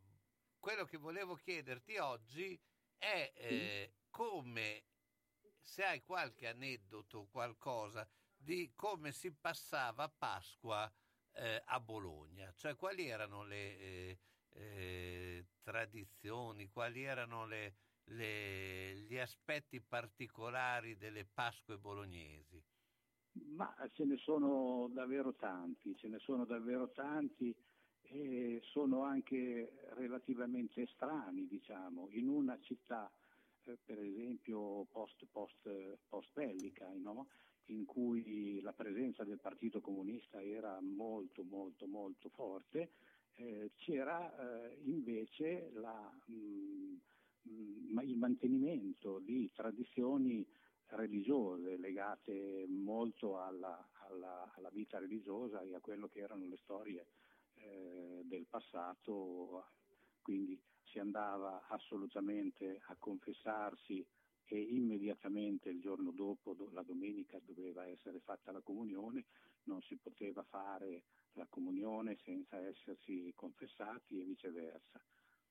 quello che volevo chiederti oggi è eh, come, se hai qualche aneddoto, qualcosa di come si passava Pasqua eh, a Bologna, cioè quali erano le eh, eh, tradizioni, quali erano le- le- gli aspetti particolari delle Pasque bolognesi. Ma ce ne sono davvero tanti, ce ne sono davvero tanti e sono anche relativamente strani, diciamo, in una città, eh, per esempio, post, post, post bellica, no? in cui la presenza del Partito Comunista era molto, molto, molto forte, eh, c'era eh, invece la, mm, mm, il mantenimento di tradizioni religiose legate molto alla, alla- alla vita religiosa e a quello che erano le storie eh, del passato, quindi si andava assolutamente a confessarsi e immediatamente il giorno dopo, do- la domenica, doveva essere fatta la comunione, non si poteva fare la comunione senza essersi confessati e viceversa.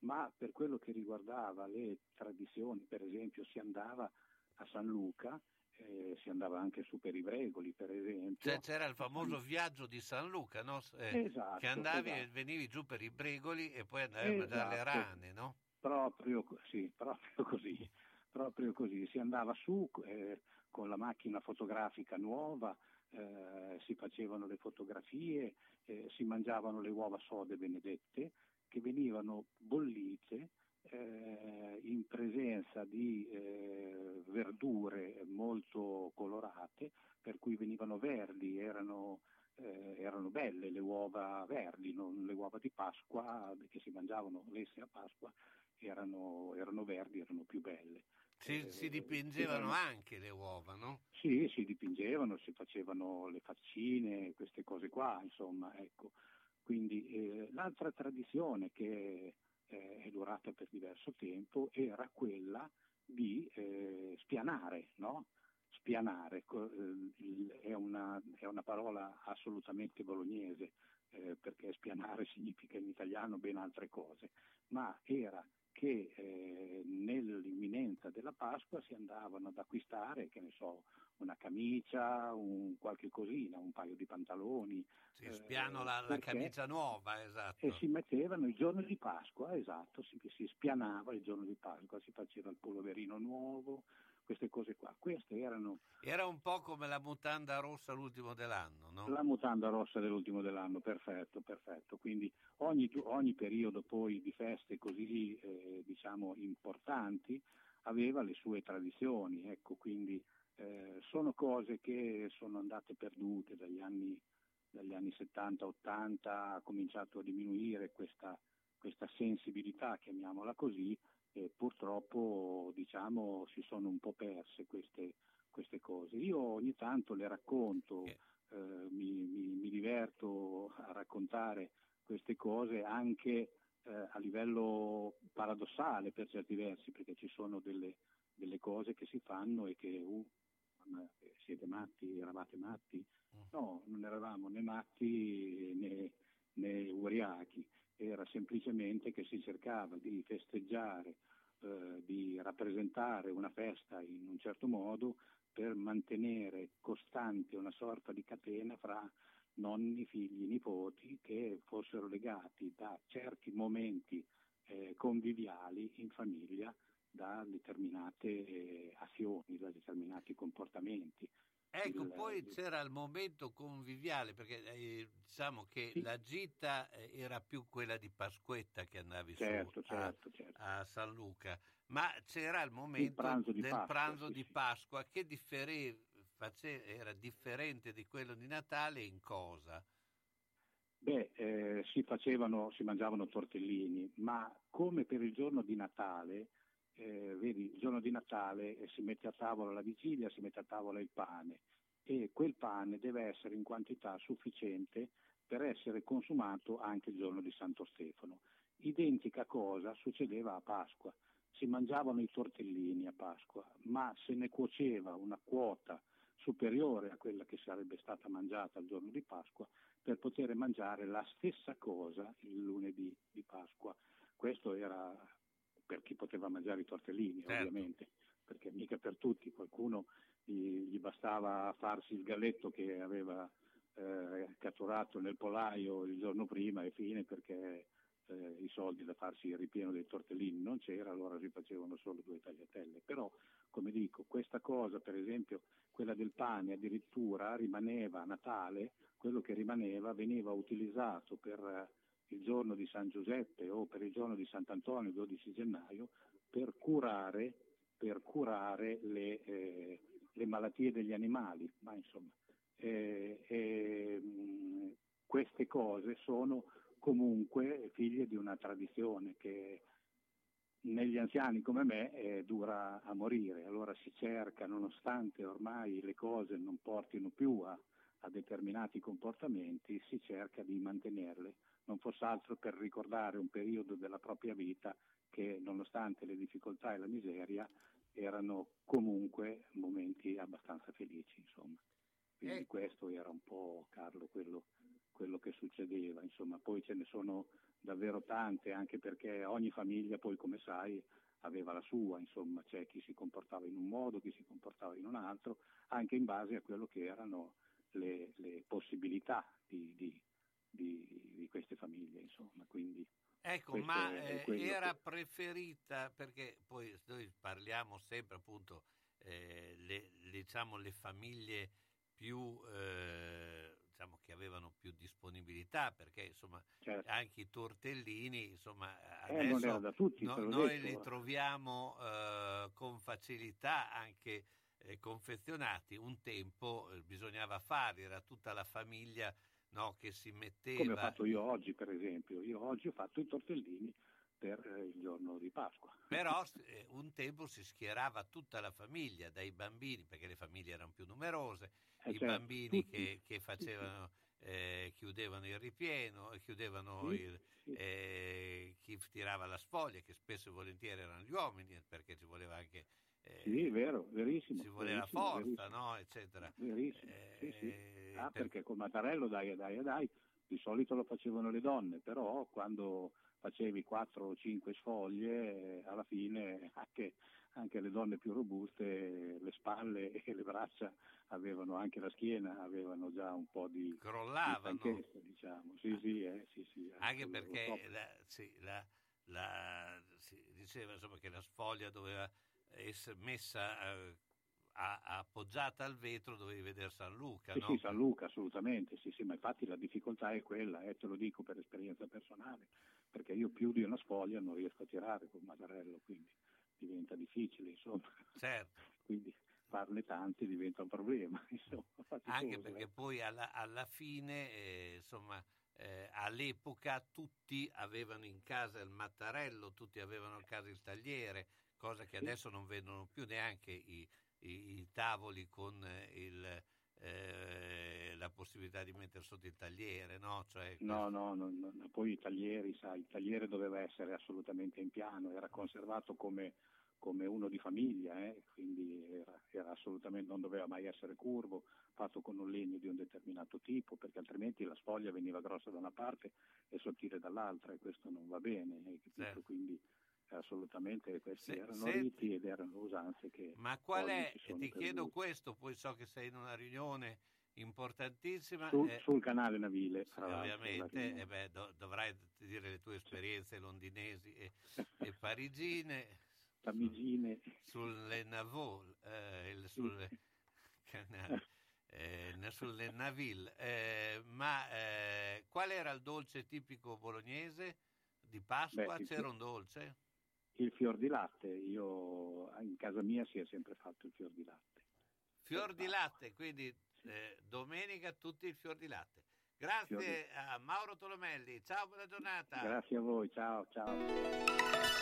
Ma per quello che riguardava le tradizioni, per esempio, si andava a San Luca, eh, si andava anche su per i Bregoli, per esempio. C'era il famoso viaggio di San Luca, no? Eh, Esatto, che andavi e esatto. venivi giù per i Bregoli e poi andavi a mangiare le Esatto. rane, no? Proprio, sì, proprio così, proprio così. Si andava su eh, con la macchina fotografica nuova, eh, si facevano le fotografie, eh, si mangiavano le uova sode benedette che venivano bollite eh, in presenza di eh, verdure molto colorate, per cui venivano verdi, erano, eh, erano belle le uova verdi, non le uova di Pasqua che si mangiavano lesse a Pasqua, erano, erano verdi, erano più belle. Si, Eh, si dipingevano anche le uova, no? Sì, si dipingevano, si facevano le faccine, queste cose qua, insomma, ecco. Quindi eh, l'altra tradizione che eh, è durata per diverso tempo era quella di eh, spianare, no? Spianare eh, è, una, è una parola assolutamente bolognese, eh, perché spianare [laughs] significa in italiano ben altre cose, ma era che eh, nell'imminenza della Pasqua si andavano ad acquistare, che ne so, una camicia, un qualche cosina, un paio di pantaloni. Si eh, spiano la, la perché- camicia nuova, esatto. E si mettevano il giorno di Pasqua, esatto, si, si spianava il giorno di Pasqua, si faceva il poloverino nuovo, queste cose qua. Queste erano Era un po' come la mutanda rossa l'ultimo dell'anno, no? la mutanda rossa dell'ultimo dell'anno, perfetto, perfetto. Quindi ogni, ogni periodo poi di feste così eh, diciamo importanti aveva le sue tradizioni, ecco, quindi eh, sono cose che sono andate perdute dagli anni, dagli anni 70-80, ha cominciato a diminuire questa, questa sensibilità, chiamiamola così, e purtroppo diciamo si sono un po' perse queste, queste cose. Io ogni tanto le racconto, eh, mi, mi- mi diverto a raccontare queste cose anche eh, a livello paradossale per certi versi, perché ci sono delle, delle cose che si fanno e che uh, ma siete matti, eravate matti? No, non eravamo né matti né, né ubriachi, era semplicemente che si cercava di festeggiare, eh, di rappresentare una festa in un certo modo per mantenere costante una sorta di catena fra nonni, figli, nipoti che fossero legati da certi momenti eh, conviviali in famiglia da determinate eh, azioni, da determinati comportamenti. Ecco, Il- poi il- c'era il momento conviviale, perché eh, diciamo che la gita eh, era più quella di Pasquetta che andavi Certo, su certo, a, certo. a San Luca, ma c'era il momento pranzo di del Pasqua, pranzo sì, di sì. Pasqua che differe- face- era differente di quello di Natale in cosa? Beh, eh, si facevano, si mangiavano tortellini, ma come per il giorno di Natale, eh, vedi, il giorno di Natale eh, si mette a tavola la vigilia, si mette a tavola il pane e quel pane deve essere in quantità sufficiente per essere consumato anche il giorno di Santo Stefano. Identica cosa succedeva a Pasqua. Si mangiavano i tortellini a Pasqua, ma se ne cuoceva una quota superiore a quella che sarebbe stata mangiata il giorno di Pasqua per poter mangiare la stessa cosa il lunedì di Pasqua. Questo era per chi poteva mangiare i tortellini, Certo. ovviamente, perché mica per tutti, qualcuno gli, gli bastava farsi il galletto che aveva eh, catturato nel polaio il giorno prima e fine perché eh, i soldi da farsi il ripieno dei tortellini non c'era, allora si facevano solo due tagliatelle. Però, come dico, questa cosa, per esempio, quella del pane addirittura rimaneva a Natale, quello che rimaneva veniva utilizzato per il giorno di San Giuseppe o per il giorno di Sant'Antonio, il 12 gennaio, per curare, per curare le, eh, le malattie degli animali. Ma insomma, eh, eh, queste cose sono comunque figlie di una tradizione che negli anziani come me eh, dura a morire, allora si cerca, nonostante ormai le cose non portino più a, a determinati comportamenti, si cerca di mantenerle, non fosse altro per ricordare un periodo della propria vita che nonostante le difficoltà e la miseria erano comunque momenti abbastanza felici, insomma. Quindi questo era un po', Carlo, quello, quello che succedeva, insomma. Poi ce ne sono davvero tante, anche perché ogni famiglia poi, come sai, aveva la sua, insomma, c'è chi si comportava in un modo, chi si comportava in un altro, anche in base a quello che erano le, le possibilità di, di- insomma. Quindi Ecco, questo ma eh, era che- preferita, perché poi noi parliamo sempre appunto, eh, le, diciamo, le famiglie più, eh, diciamo, che avevano più disponibilità, perché insomma anche i tortellini, insomma, Certo. Eh, adesso tutti, no- noi detto. li troviamo eh, con facilità anche eh, confezionati. Un tempo bisognava farli, era tutta la famiglia no, che si metteva. come ho fatto io oggi, per esempio. Io oggi ho fatto i tortellini per eh, il giorno di Pasqua. Però eh, un tempo si schierava tutta la famiglia, dai bambini, perché le famiglie erano più numerose, Eh, i certo, bambini che, che facevano, eh, chiudevano il ripieno, chiudevano Sì, il- eh, chi tirava la sfoglia, che spesso e volentieri erano gli uomini, perché ci voleva anche... eh, Sì, vero, verissimo. ci voleva verissimo, forza, verissimo. no? eccetera. Verissimo, sì, sì. Eh, Ah, per- perché col mattarello dai, dai, dai, di solito lo facevano le donne, però quando facevi 4 o 5 sfoglie, eh, alla fine [laughs] anche, anche le donne più robuste, le spalle [laughs] e le braccia avevano anche la schiena, avevano già un po' di, di Crollavano. stanchezza, diciamo. Sì, sì, eh, sì, sì, Anche quello lo perché la, sì, la- la- si diceva insomma, che la sfoglia doveva essere messa eh, appoggiata al vetro, dovevi vedere San Luca, Sì, no? sì, San Luca, assolutamente, sì, sì, ma infatti la difficoltà è quella, eh, te lo dico per esperienza personale, perché io più di una sfoglia non riesco a tirare col mattarello, quindi diventa difficile, insomma. Certo. [laughs] Quindi farne tanti diventa un problema, [laughs] insomma. Anche faticoso, perché eh. poi alla, alla fine, eh, insomma, eh, all'epoca tutti avevano in casa il mattarello, tutti avevano in casa il tagliere, cosa che adesso non vedono più neanche i, i- i tavoli con eh, il, eh, la possibilità di mettere sotto il tagliere, no? Cioè, No, no, no, no, no, poi i taglieri, sai, il tagliere doveva essere assolutamente in piano, era conservato come, come uno di famiglia, eh, quindi era, era assolutamente, non doveva mai essere curvo, fatto con un legno di un determinato tipo, perché altrimenti la sfoglia veniva grossa da una parte e sottile dall'altra e questo non va bene, capito? Certo. quindi assolutamente questi Se- erano senti- riti ed erano usanze che... Ma qual è, ti chiedo perdute. questo, poi so che sei in una riunione importantissima. Sul, eh, sul canale navile, Sì, ovviamente, eh beh, do- dovrai dire le tue esperienze londinesi e, e [laughs] parigine Tamigine. sulle Navol, eh, sul canale, eh, sulle Naville. Eh, ma eh, qual era il dolce tipico bolognese di Pasqua? Beh, C'era un dolce? Il fior di latte, io in casa mia si è sempre fatto il fior di latte. Fior di latte, quindi eh, domenica tutti il fior di latte. Grazie a Mauro Tolomelli, ciao, buona giornata. Grazie a voi, ciao, ciao.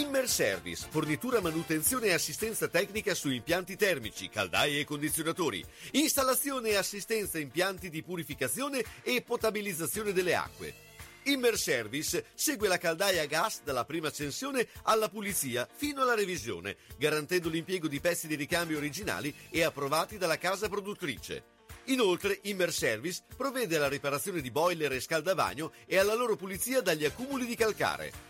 Immerservice, fornitura, manutenzione e assistenza tecnica su impianti termici, caldaie e condizionatori, installazione e assistenza impianti di purificazione e potabilizzazione delle acque. Immerservice segue la caldaia a gas dalla prima accensione alla pulizia fino alla revisione, garantendo l'impiego di pezzi di ricambio originali e approvati dalla casa produttrice. Inoltre, Immerservice provvede alla riparazione di boiler e scaldavagno e alla loro pulizia dagli accumuli di calcare.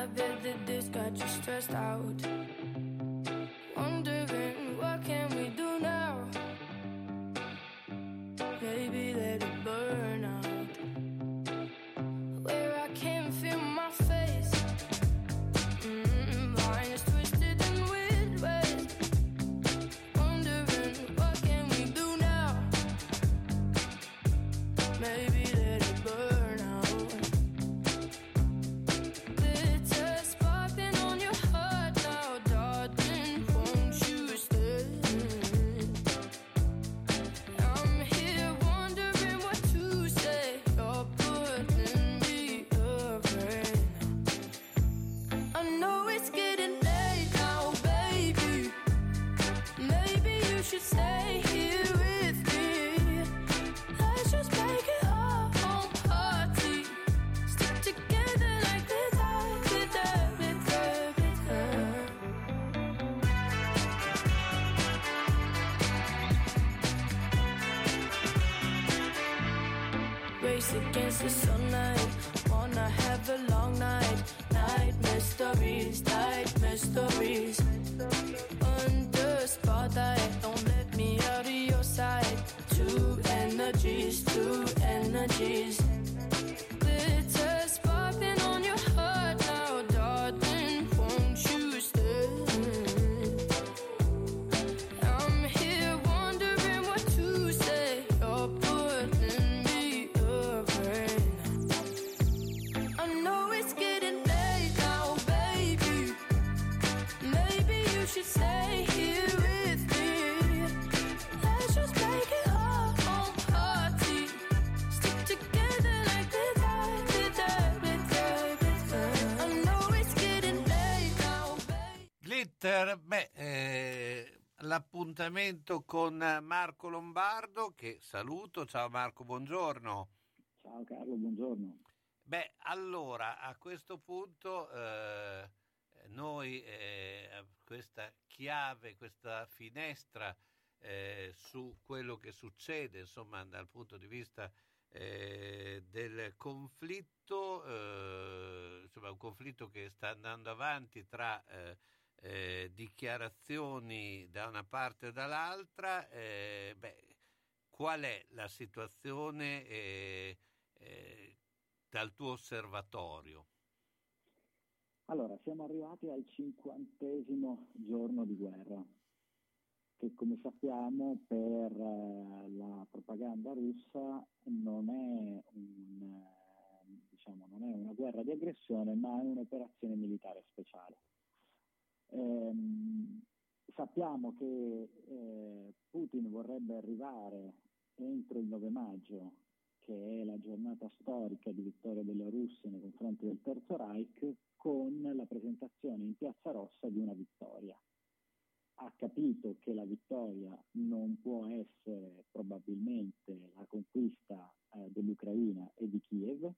I bet that this got you stressed out. Wondering what can we do Glitter, beh, eh, l'appuntamento con Marco Lombardo, che saluto. Ciao Marco, buongiorno. Ciao Carlo, buongiorno. Beh, allora a questo punto eh, noi eh, questa chiave, questa finestra eh, su quello che succede, insomma, dal punto di vista eh, del conflitto, eh, insomma, un conflitto che sta andando avanti tra eh, dichiarazioni da una parte e dall'altra, eh, beh, qual è la situazione eh, eh, dal tuo osservatorio? Allora, siamo arrivati al cinquantesimo giorno di guerra, che come sappiamo per eh, la propaganda russa non è, un, eh, diciamo, non è una guerra di aggressione, ma è un'operazione militare speciale. Ehm, sappiamo che eh, Putin vorrebbe arrivare entro il 9 maggio, che è la giornata storica di vittoria della Russia nei confronti del Terzo Reich, con la presentazione in Piazza Rossa di una vittoria. Ha capito che la vittoria non può essere probabilmente la conquista eh, dell'Ucraina e di Kiev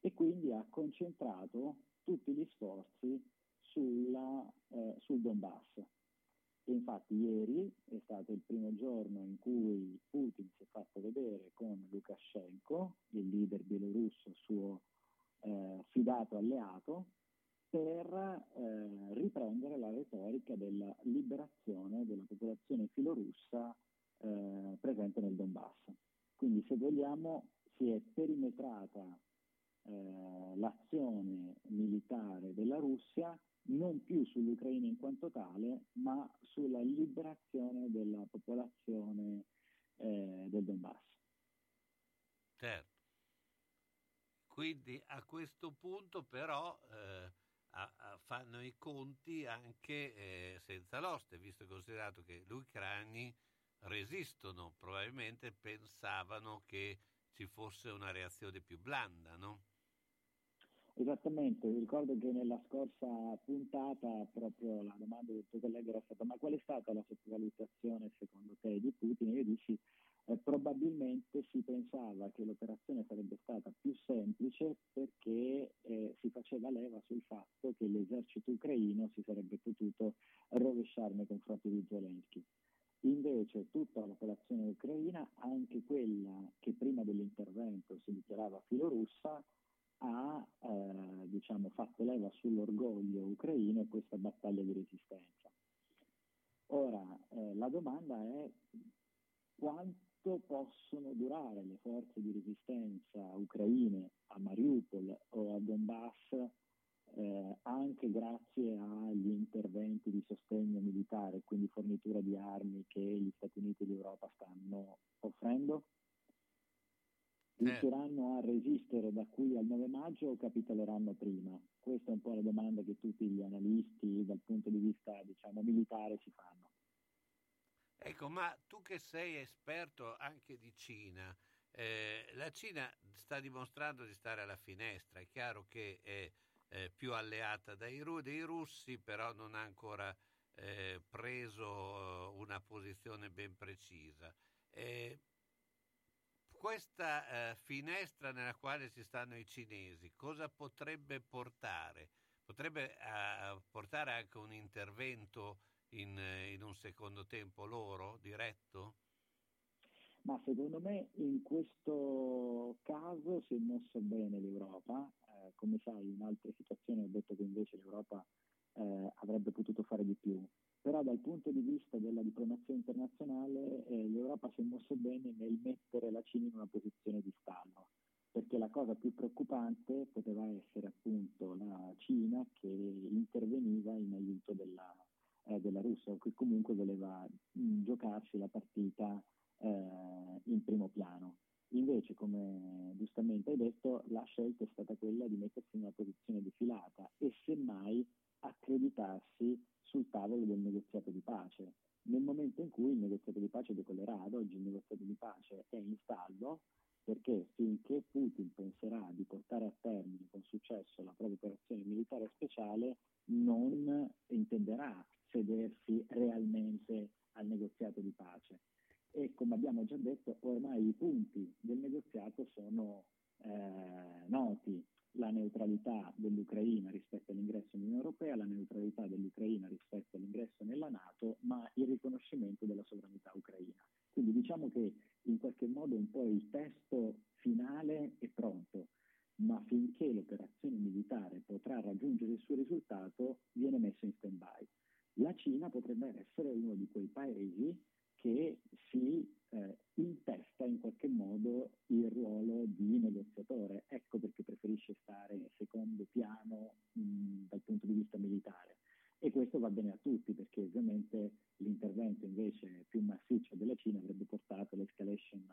e quindi ha concentrato tutti gli sforzi sulla, eh, sul Donbass. E infatti ieri è stato il primo giorno in cui Putin si è fatto vedere con Lukashenko, il leader bielorusso suo eh, fidato alleato, per eh, riprendere la retorica della liberazione della popolazione filorussa eh, presente nel Donbass. Quindi se vogliamo si è perimetrata eh, l'azione militare della Russia non più sull'Ucraina in quanto tale, ma sulla liberazione della popolazione eh, del Donbass. Certo. Quindi a questo punto però eh, a, a fanno i conti anche eh, senza l'oste, visto e considerato che gli ucraini resistono, probabilmente pensavano che ci fosse una reazione più blanda, no? Esattamente, ricordo che nella scorsa puntata proprio la domanda del tuo collega era stata ma qual è stata la sottovalutazione secondo te di Putin? Io dissi eh, probabilmente si pensava che l'operazione sarebbe stata più semplice perché eh, si faceva leva sul fatto che l'esercito ucraino si sarebbe potuto rovesciare nei confronti di Zelensky. Invece tutta la popolazione ucraina, anche quella che prima dell'intervento si dichiarava filorussa, ha eh, diciamo, fatto leva sull'orgoglio ucraino e questa battaglia di resistenza. Ora, eh, la domanda è quanto possono durare le forze di resistenza ucraine a Mariupol o a Donbass eh, anche grazie agli interventi di sostegno militare, quindi fornitura di armi che gli Stati Uniti e l'Europa stanno offrendo? Riusciranno a resistere da qui al 9 maggio o capitoleranno prima? Questa è un po' la domanda che tutti gli analisti dal punto di vista diciamo, militare si fanno. Ecco, ma tu che sei esperto anche di Cina, eh, la Cina sta dimostrando di stare alla finestra, è chiaro che è eh, più alleata dai, dei, russi, però non ha ancora eh, preso una posizione ben precisa. Eh, questa eh, finestra nella quale ci stanno i cinesi, cosa potrebbe portare? Potrebbe eh, portare anche un intervento in, in, un secondo tempo loro, diretto? Ma secondo me in questo caso si è mossa bene l'Europa. Eh, come sai, in altre situazioni ho detto che invece l'Europa eh, avrebbe potuto fare di più però dal punto di vista della diplomazia internazionale eh, l'Europa si è mosso bene nel mettere la Cina in una posizione di stallo, perché la cosa più preoccupante poteva essere appunto la Cina che interveniva in aiuto della, eh, della Russia o che comunque voleva mh, mm, giocarsi la partita eh, in primo piano. Invece, come giustamente hai detto, la scelta è stata quella di mettersi in una posizione defilata e semmai accreditarsi sul tavolo del negoziato di pace. Nel momento in cui il negoziato di pace decollerà, ad oggi il negoziato di pace è in stallo perché finché Putin penserà di portare a termine con successo la propria operazione militare speciale, non intenderà sedersi realmente al negoziato di pace. E come abbiamo già detto, ormai i punti del negoziato sono eh, noti. La neutralità dell'Ucraina rispetto all'ingresso nell'Unione Europea, la neutralità dell'Ucraina rispetto all'ingresso nella Nato, ma il riconoscimento della sovranità ucraina. Quindi diciamo che in qualche modo un po' il testo finale è pronto, ma finché l'operazione militare potrà raggiungere il suo risultato viene messo in stand-by. La Cina potrebbe essere uno di quei paesi che si eh, intesta in qualche modo il ruolo di negoziatore. Ecco perché preferisce stare in secondo piano mh, dal punto di vista militare. E questo va bene a tutti perché ovviamente l'intervento invece più massiccio della Cina avrebbe portato all'escalation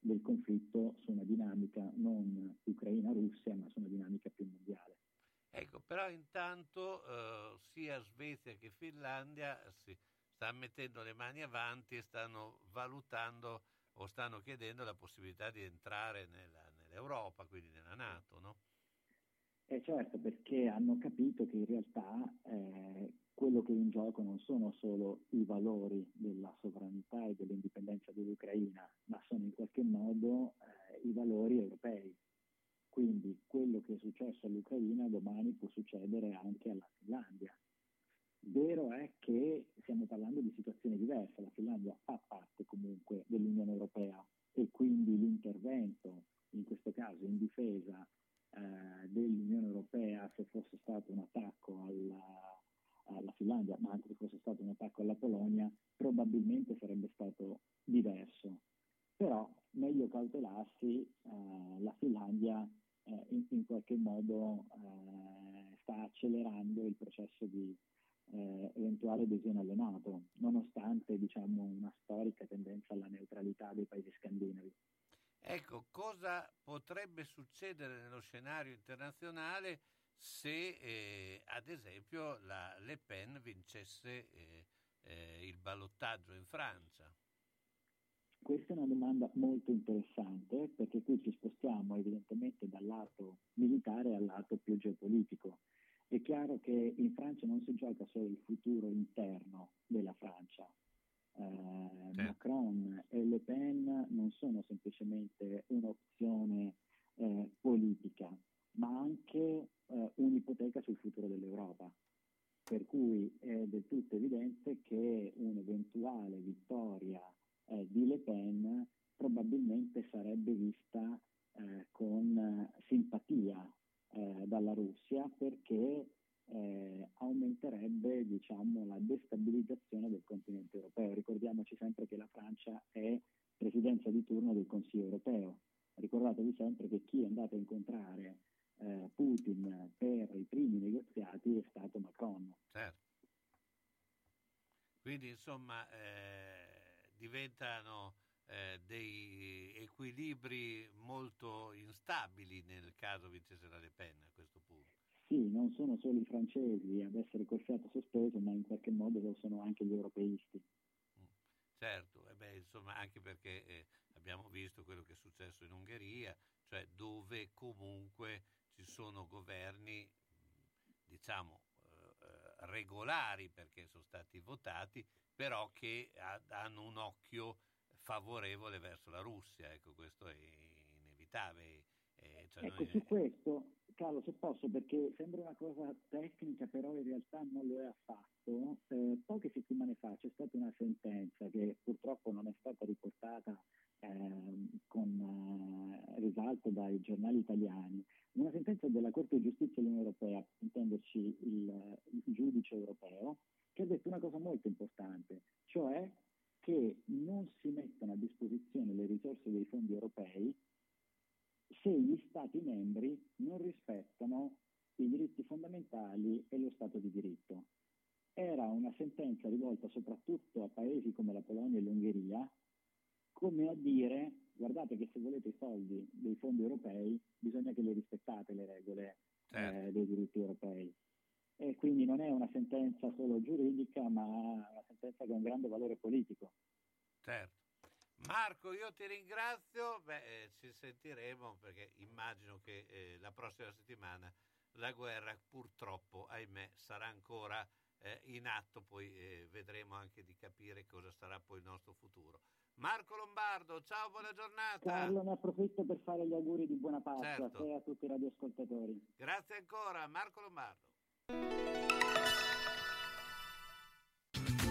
del conflitto su una dinamica non Ucraina-Russia, ma su una dinamica più mondiale. Ecco, però intanto eh, sia Svezia che Finlandia si stanno mettendo le mani avanti e stanno valutando o stanno chiedendo la possibilità di entrare nella, nell'Europa, quindi nella Nato, no? Eh certo, perché hanno capito che in realtà eh, quello che è in gioco non sono solo i valori della sovranità e dell'indipendenza dell'Ucraina, ma sono in qualche modo eh, i valori europei. Quindi quello che è successo all'Ucraina domani può succedere anche alla Finlandia. Vero è che stiamo parlando di situazioni diverse, la Finlandia fa parte comunque dell'Unione Europea e quindi l'intervento, in questo caso in difesa eh, dell'Unione Europea, se fosse stato un attacco alla, alla Finlandia, ma anche se fosse stato un attacco alla Polonia, probabilmente sarebbe stato diverso. Però meglio cautelarsi, eh, la Finlandia eh, in, in, qualche modo eh, sta accelerando il processo di eh, eventuale adesione alle NATO, nonostante diciamo, una storica tendenza alla neutralità dei paesi scandinavi. Ecco, cosa potrebbe succedere nello scenario internazionale se, eh, ad esempio, la Le Pen vincesse eh, eh, il ballottaggio in Francia? Questa è una domanda molto interessante perché qui ci spostiamo evidentemente dal lato militare al lato più geopolitico. È chiaro che in Francia non si gioca solo il futuro interno della Francia. Sì. Macron e Le Pen non sono semplicemente un'opzione eh, politica, ma anche eh, un'ipoteca sul futuro dell'Europa. Per cui è del tutto evidente che un'eventuale vittoria eh, di Le Pen probabilmente sarebbe vista eh, con simpatia eh, dalla Russia perché eh, aumenterebbe diciamo, la destabilizzazione del continente europeo. Ricordiamoci sempre che la Francia è presidenza di turno del Consiglio europeo. Ricordatevi sempre che chi è andato a incontrare eh, Putin per i primi negoziati è stato Macron. Certo. Quindi insomma eh, diventano eh, dei equilibri molto instabili nel caso vincesse la Le Pen a questo punto. Sì, non sono solo i francesi ad essere col fiato sospeso, ma in qualche modo lo sono anche gli europeisti. Certo, e beh, insomma, anche perché eh, abbiamo visto quello che è successo in Ungheria, cioè dove comunque ci sono governi, diciamo, eh, regolari perché sono stati votati, però che ha, hanno un occhio favorevole verso la Russia, ecco, questo è inevitabile. Eh, cioè ecco, noi... su questo, Carlo, se posso, perché sembra una cosa tecnica, però in realtà non lo è affatto. Eh, poche settimane fa c'è stata una sentenza che purtroppo non è stata riportata eh, con eh, risalto dai giornali italiani, una sentenza della Corte di Giustizia dell'Unione Europea, intenderci il, il giudice europeo, che ha detto una cosa molto importante, cioè che non si mettono a disposizione le risorse dei fondi europei se gli Stati membri non rispettano i diritti fondamentali e lo Stato di diritto. Era una sentenza rivolta soprattutto a paesi come la Polonia e l'Ungheria, come a dire guardate che se volete i soldi dei fondi europei bisogna che le rispettate le regole certo. eh, dei diritti europei. E quindi non è una sentenza solo giuridica, ma una sentenza che ha un grande valore politico. Certo. Marco, io ti ringrazio, Beh, eh, ci sentiremo perché immagino che eh, la prossima settimana la guerra purtroppo, ahimè, sarà ancora eh, in atto, poi eh, vedremo anche di capire cosa sarà poi il nostro futuro. Marco Lombardo, ciao, buona giornata. Carlo, ne approfitto per fare gli auguri di buona Pasqua Certo. a te e a tutti i radioascoltatori. Grazie ancora, Marco Lombardo.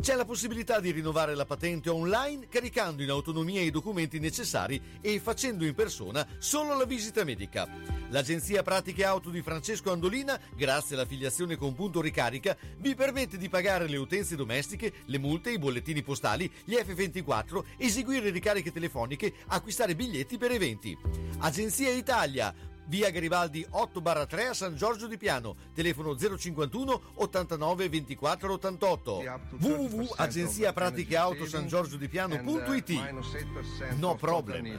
C'è la possibilità di rinnovare la patente online caricando in autonomia i documenti necessari e facendo in persona solo la visita medica. L'agenzia Pratiche Auto di Francesco Andolina, grazie all'affiliazione con punto ricarica, vi permette di pagare le utenze domestiche, le multe, i bollettini postali, gli F24, eseguire ricariche telefoniche, acquistare biglietti per eventi. Agenzia Italia, via Garibaldi 8 3 a San Giorgio di Piano, telefono 051 89 24 88 www.agenziapraticheautosangiorgiodipiano.it No problem.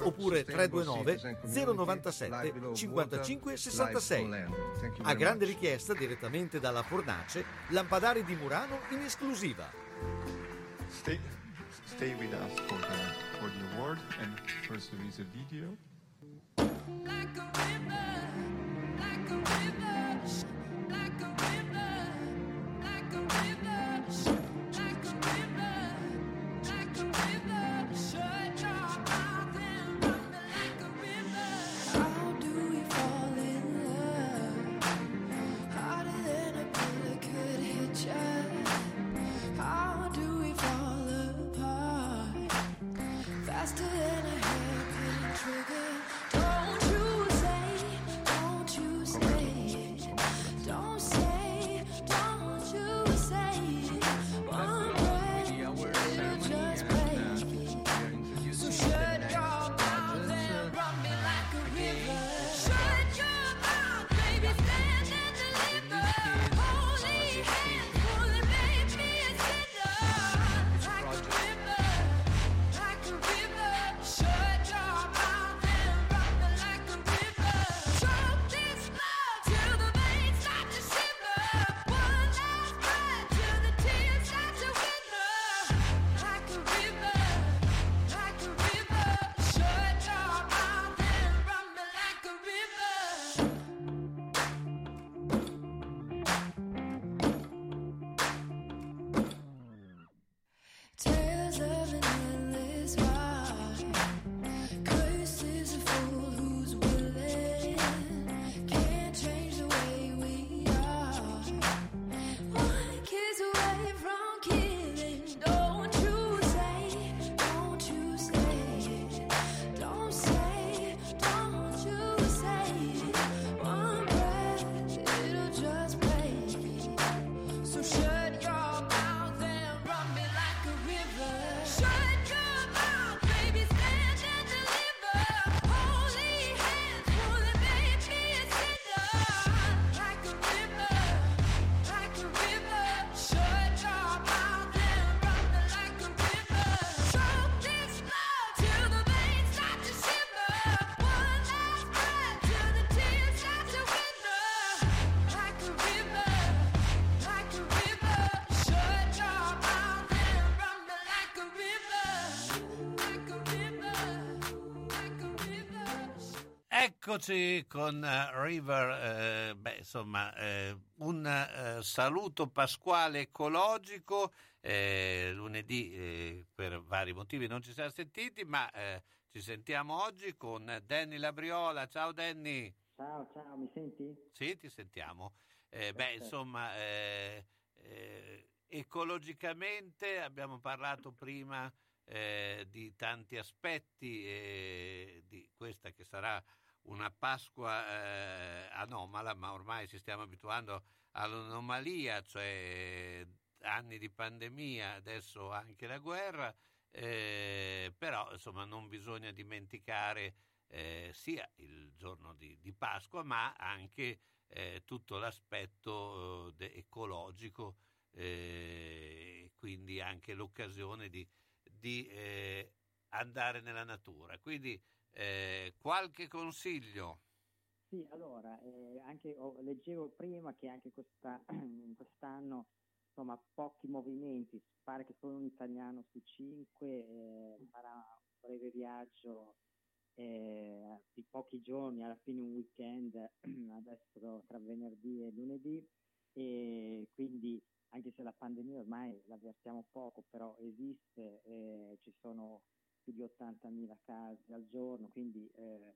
oppure 329 097 55 66. A grande richiesta direttamente dalla Fornace, lampadari di Murano in esclusiva. Stay, stay with us for the, for the award and first there is a video. How Eccoci con eh, River, eh, beh, insomma, eh, un eh, saluto pasquale ecologico. eh, lunedì eh, per vari motivi non ci siamo sentiti, ma ci sentiamo oggi con Danny Labriola. Ciao Danny. Ciao, ciao, mi senti? Sì, ti sentiamo. Eh, beh, insomma, ecologicamente abbiamo parlato prima di tanti aspetti di questa che sarà una Pasqua eh, anomala, ma ormai ci stiamo abituando all'anomalia, cioè anni di pandemia, adesso anche la guerra, eh, però insomma non bisogna dimenticare eh, sia il giorno di, di Pasqua, ma anche eh, tutto l'aspetto eh, de- ecologico, eh, quindi anche l'occasione di, di, eh, andare nella natura. Quindi eh, qualche consiglio? Sì, allora, eh, anche, oh, leggevo prima che anche questa, [clears throat] quest'anno, insomma, pochi movimenti, pare che solo un italiano su cinque eh, farà un breve viaggio eh, di pochi giorni, alla fine un weekend, [clears throat] adesso tra venerdì e lunedì, e quindi anche se la pandemia ormai l'avvertiamo poco, però esiste, eh, ci sono più di 80.000 casi al giorno, quindi eh,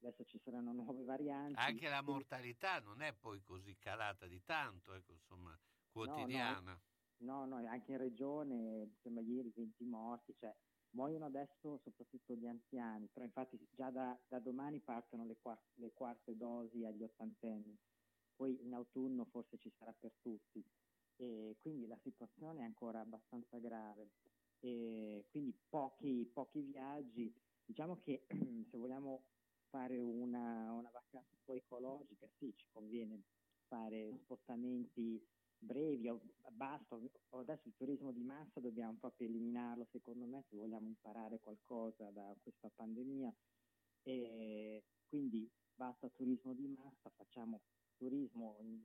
adesso ci saranno nuove varianti. Anche la mortalità non è poi così calata di tanto, ecco, insomma, quotidiana. No, no, anche in regione, sembra ieri 20 morti, cioè muoiono adesso soprattutto gli anziani, però infatti già da, da domani partono le, quar- le quarte dosi agli ottantenni, poi in autunno forse ci sarà per tutti, e quindi la situazione è ancora abbastanza grave, e quindi pochi, pochi viaggi, diciamo che [clears throat] se vogliamo fare una, una vacanza un po' ecologica, sì, ci conviene fare spostamenti brevi, basta, adesso il turismo di massa dobbiamo proprio eliminarlo secondo me se vogliamo imparare qualcosa da questa pandemia. E quindi basta turismo di massa, facciamo turismo in,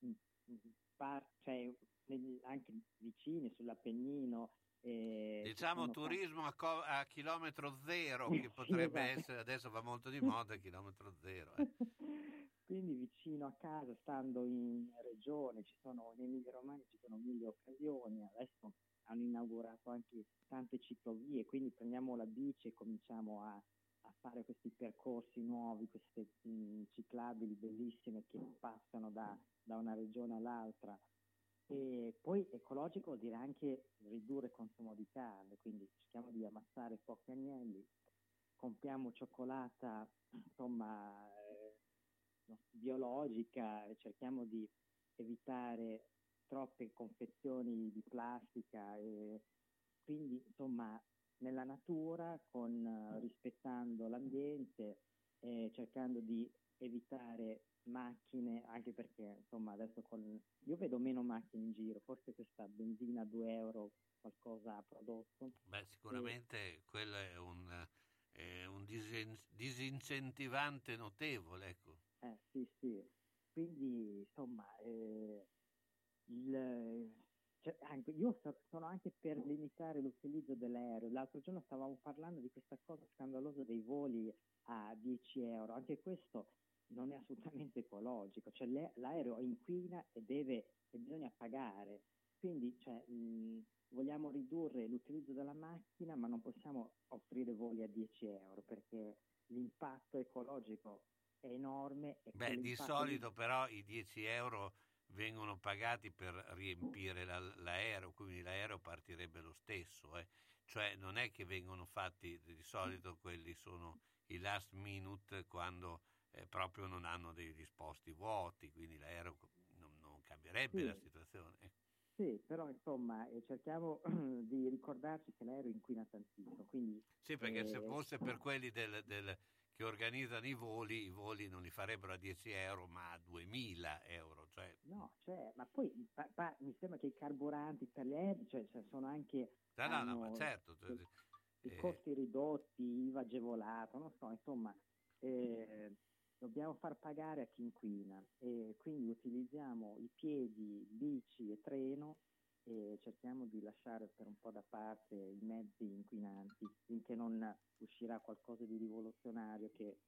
in- in par- cioè, negli- anche vicini sull'Appennino. eh, ci Diciamo turismo a, co- a chilometro zero, che potrebbe esatto. essere, adesso va molto di [laughs] moda, chilometro zero. eh. [laughs] Quindi vicino a casa, stando in regione, ci sono in Emilia Romagna ci sono mille occasioni, adesso hanno inaugurato anche tante ciclovie, quindi prendiamo la bici e cominciamo a, a fare questi percorsi nuovi, queste mh, ciclabili bellissime che passano da, da una regione all'altra. E poi ecologico vuol dire anche ridurre il consumo di carne, quindi cerchiamo di ammazzare pochi agnelli, compriamo cioccolata, insomma, eh, biologica, cerchiamo di evitare troppe confezioni di plastica e quindi insomma nella natura con eh, rispettando l'ambiente e cercando di evitare macchine anche perché insomma adesso con io vedo meno macchine in giro forse questa benzina a 2 euro qualcosa ha prodotto Beh, sicuramente quello è un, è un disen- disincentivante notevole, ecco. Eh, sì, sì. Quindi, insomma, eh, il- cioè, anche- io so- sono anche per limitare l'utilizzo dell'aereo. L'altro giorno stavamo parlando di questa cosa scandalosa dei voli a 10 euro. Anche questo non è assolutamente ecologico. Cioè, l'e- l'aereo inquina e deve e bisogna pagare. Quindi, cioè, mh, vogliamo ridurre l'utilizzo della macchina, ma non possiamo offrire voli a 10 euro perché l'impatto ecologico è enorme. Beh, di solito però i 10 euro vengono pagati per riempire la- l'aereo, quindi l'aereo partirebbe lo stesso. eh. Cioè non è che vengono fatti, di solito quelli sono i last minute quando eh, proprio non hanno dei disposti vuoti, quindi l'aereo non, non cambierebbe Sì. la situazione. eh. Sì, però insomma eh, cerchiamo [clears throat] di ricordarci che l'aereo inquina tantissimo, quindi Sì, perché se eh, fosse per quelli del- del- che organizzano i voli, i voli non li farebbero a 10 euro ma a 2000 euro. Cioè, No, cioè, ma poi pa- pa- mi sembra che i carburanti per le aerei cioè, cioè, sono anche no, no, no, ma certo. i- i eh, costi ridotti, IVA agevolato, non so, insomma, eh, dobbiamo far pagare a chi inquina e quindi utilizziamo i piedi, bici e treno e cerchiamo di lasciare per un po' da parte i mezzi inquinanti finché non uscirà qualcosa di rivoluzionario che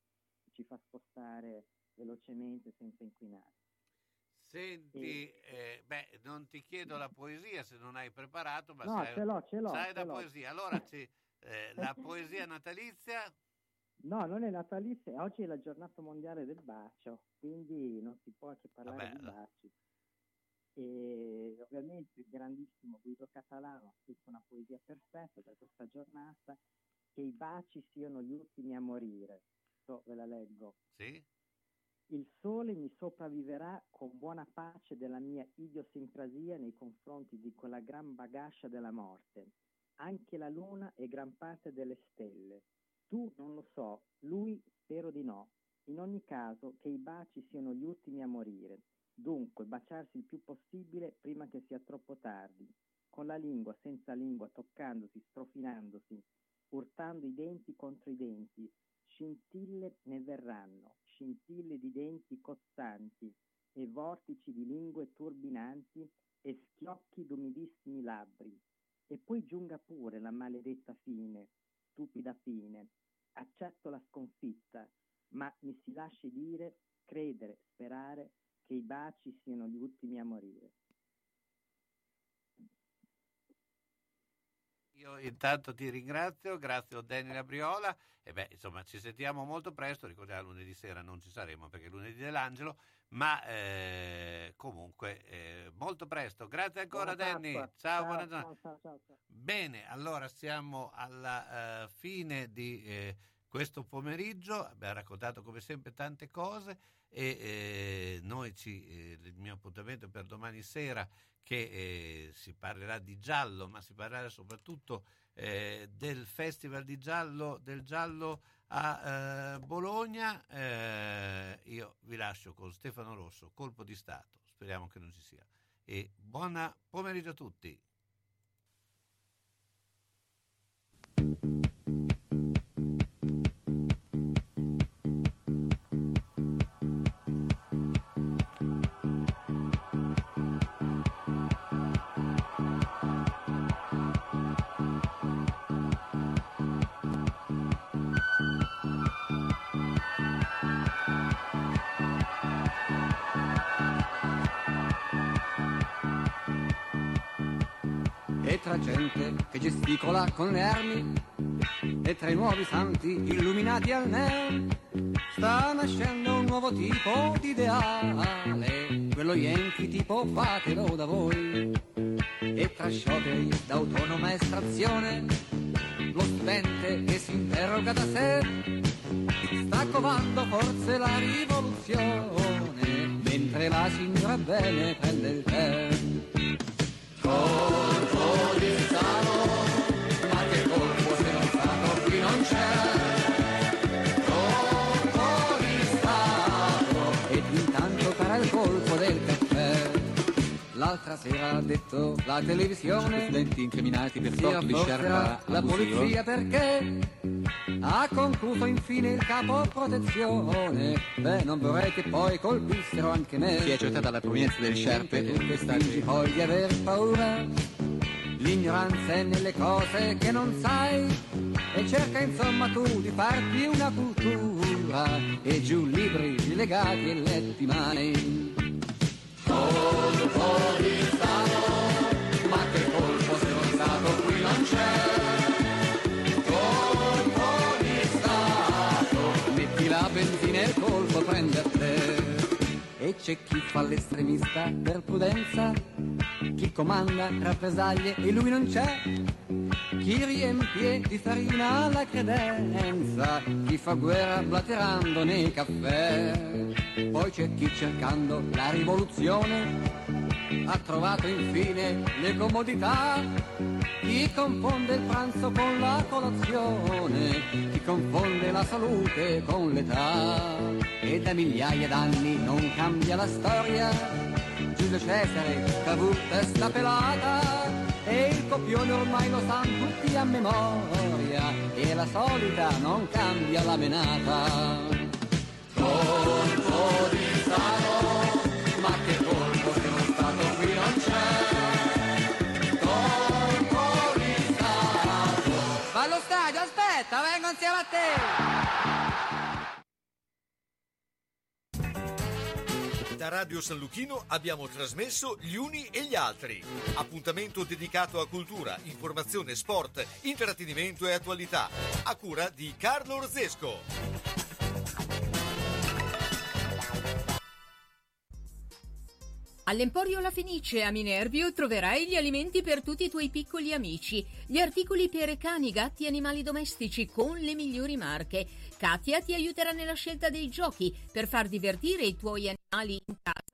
ci fa spostare velocemente senza inquinare. Senti, eh, beh, non ti chiedo la poesia se non hai preparato, ma No, sai, ce l'ho, ce l'ho, sai ce la l'ho. poesia. Allora, ci- eh, la poesia natalizia, No, non è natalizia, oggi è la giornata mondiale del bacio, quindi non si può che parlare Vabbè, di baci. E ovviamente il grandissimo Guido Catalano ha scritto una poesia perfetta per questa giornata, che i baci siano gli ultimi a morire. So, ve la leggo. sì? Il sole mi sopravviverà con buona pace della mia idiosincrasia nei confronti di quella gran bagascia della morte. Anche la luna e gran parte delle stelle. Tu non lo so, lui spero di no. In ogni caso, che i baci siano gli ultimi a morire. Dunque, baciarsi il più possibile prima che sia troppo tardi. Con la lingua, senza lingua, toccandosi, strofinandosi, urtando i denti contro i denti. Scintille ne verranno, scintille di denti cozzanti e vortici di lingue turbinanti e schiocchi d'umidissimi labbri. E poi giunga pure la maledetta fine, stupida fine. Accetto la sconfitta, ma mi si lasci dire, credere, sperare che i baci siano gli ultimi a morire. Io intanto ti ringrazio, grazie a Daniele Abriola e beh, insomma, ci sentiamo molto presto, ricordiamo lunedì sera non ci saremo perché è lunedì dell'angelo, ma eh, comunque eh, molto presto. Grazie ancora Buona Danny, Pasqua. ciao, buona giornata. ciao, ciao, ciao. Bene, allora siamo alla eh, fine di eh, questo pomeriggio, abbiamo raccontato come sempre tante cose e eh, noi ci, eh, il mio appuntamento per domani sera che eh, si parlerà di giallo, ma si parlerà soprattutto del Festival di giallo, del giallo a Bologna. Io vi lascio con Stefano Rosso, colpo di Stato, speriamo che non ci sia. E buona pomeriggio a tutti. Gente che gesticola con le armi. E tra i nuovi santi illuminati al neon sta nascendo un nuovo tipo di ideale. Quello yankee tipo fatelo da voi. E tra scioperi d'autonoma estrazione lo studente che si interroga da sé. Sta covando forse la rivoluzione mentre la signora bene prende il tè. Colpo di L'altra sera ha detto la televisione Studenti incriminati per torto di scerra la polizia perché ha concluso infine il capo protezione. Beh, non vorrei che poi colpissero anche me. Si è accertata la provenienza delle sciarpe e questa fingi poi di aver paura. L'ignoranza è nelle cose che non sai e cerca insomma tu di farti una cultura e giù libri legati e letti mani. Colpo di Stato, E c'è chi fa l'estremista per prudenza, chi comanda rappresaglie e lui non c'è. Chi riempie di farina la credenza, chi fa guerra blaterando nei caffè. Poi c'è chi cercando la rivoluzione ha trovato infine le comodità. Chi confonde il pranzo con la colazione, chi confonde la salute con l'età. E da migliaia d'anni non cambia la storia. Giulio Cesare, Cavour, testa pelata. E il copione ormai lo sanno tutti a memoria. E la solita non cambia la menata. Colpo di Stato, grazie a te! Da Radio San Lucchino abbiamo trasmesso Gli Uni e gli Altri. Appuntamento dedicato a cultura, informazione, sport, intrattenimento e attualità. A cura di Carlo Orzesco. All'Emporio La Fenice a Minervio troverai gli alimenti per tutti i tuoi piccoli amici, gli articoli per cani, gatti e animali domestici con le migliori marche. Katia ti aiuterà nella scelta dei giochi per far divertire i tuoi animali in casa